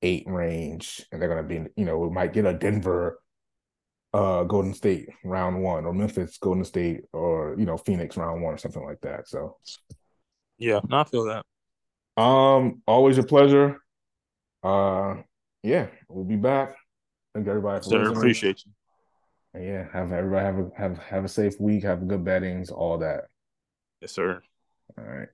A: eight range, and they're going to be, you know, we might get a Denver, uh, Golden State round one, or Memphis, Golden State, or you know, Phoenix round one, or something like that. So,
B: Yeah, no, I feel that.
A: um, always a pleasure. Uh, yeah, we'll be back. Thank everybody for
B: Sir,
A: listening.
B: appreciate you.
A: Yeah, have everybody have a have have a safe week, have good bettings, all that.
B: Yes, sir.
A: All right.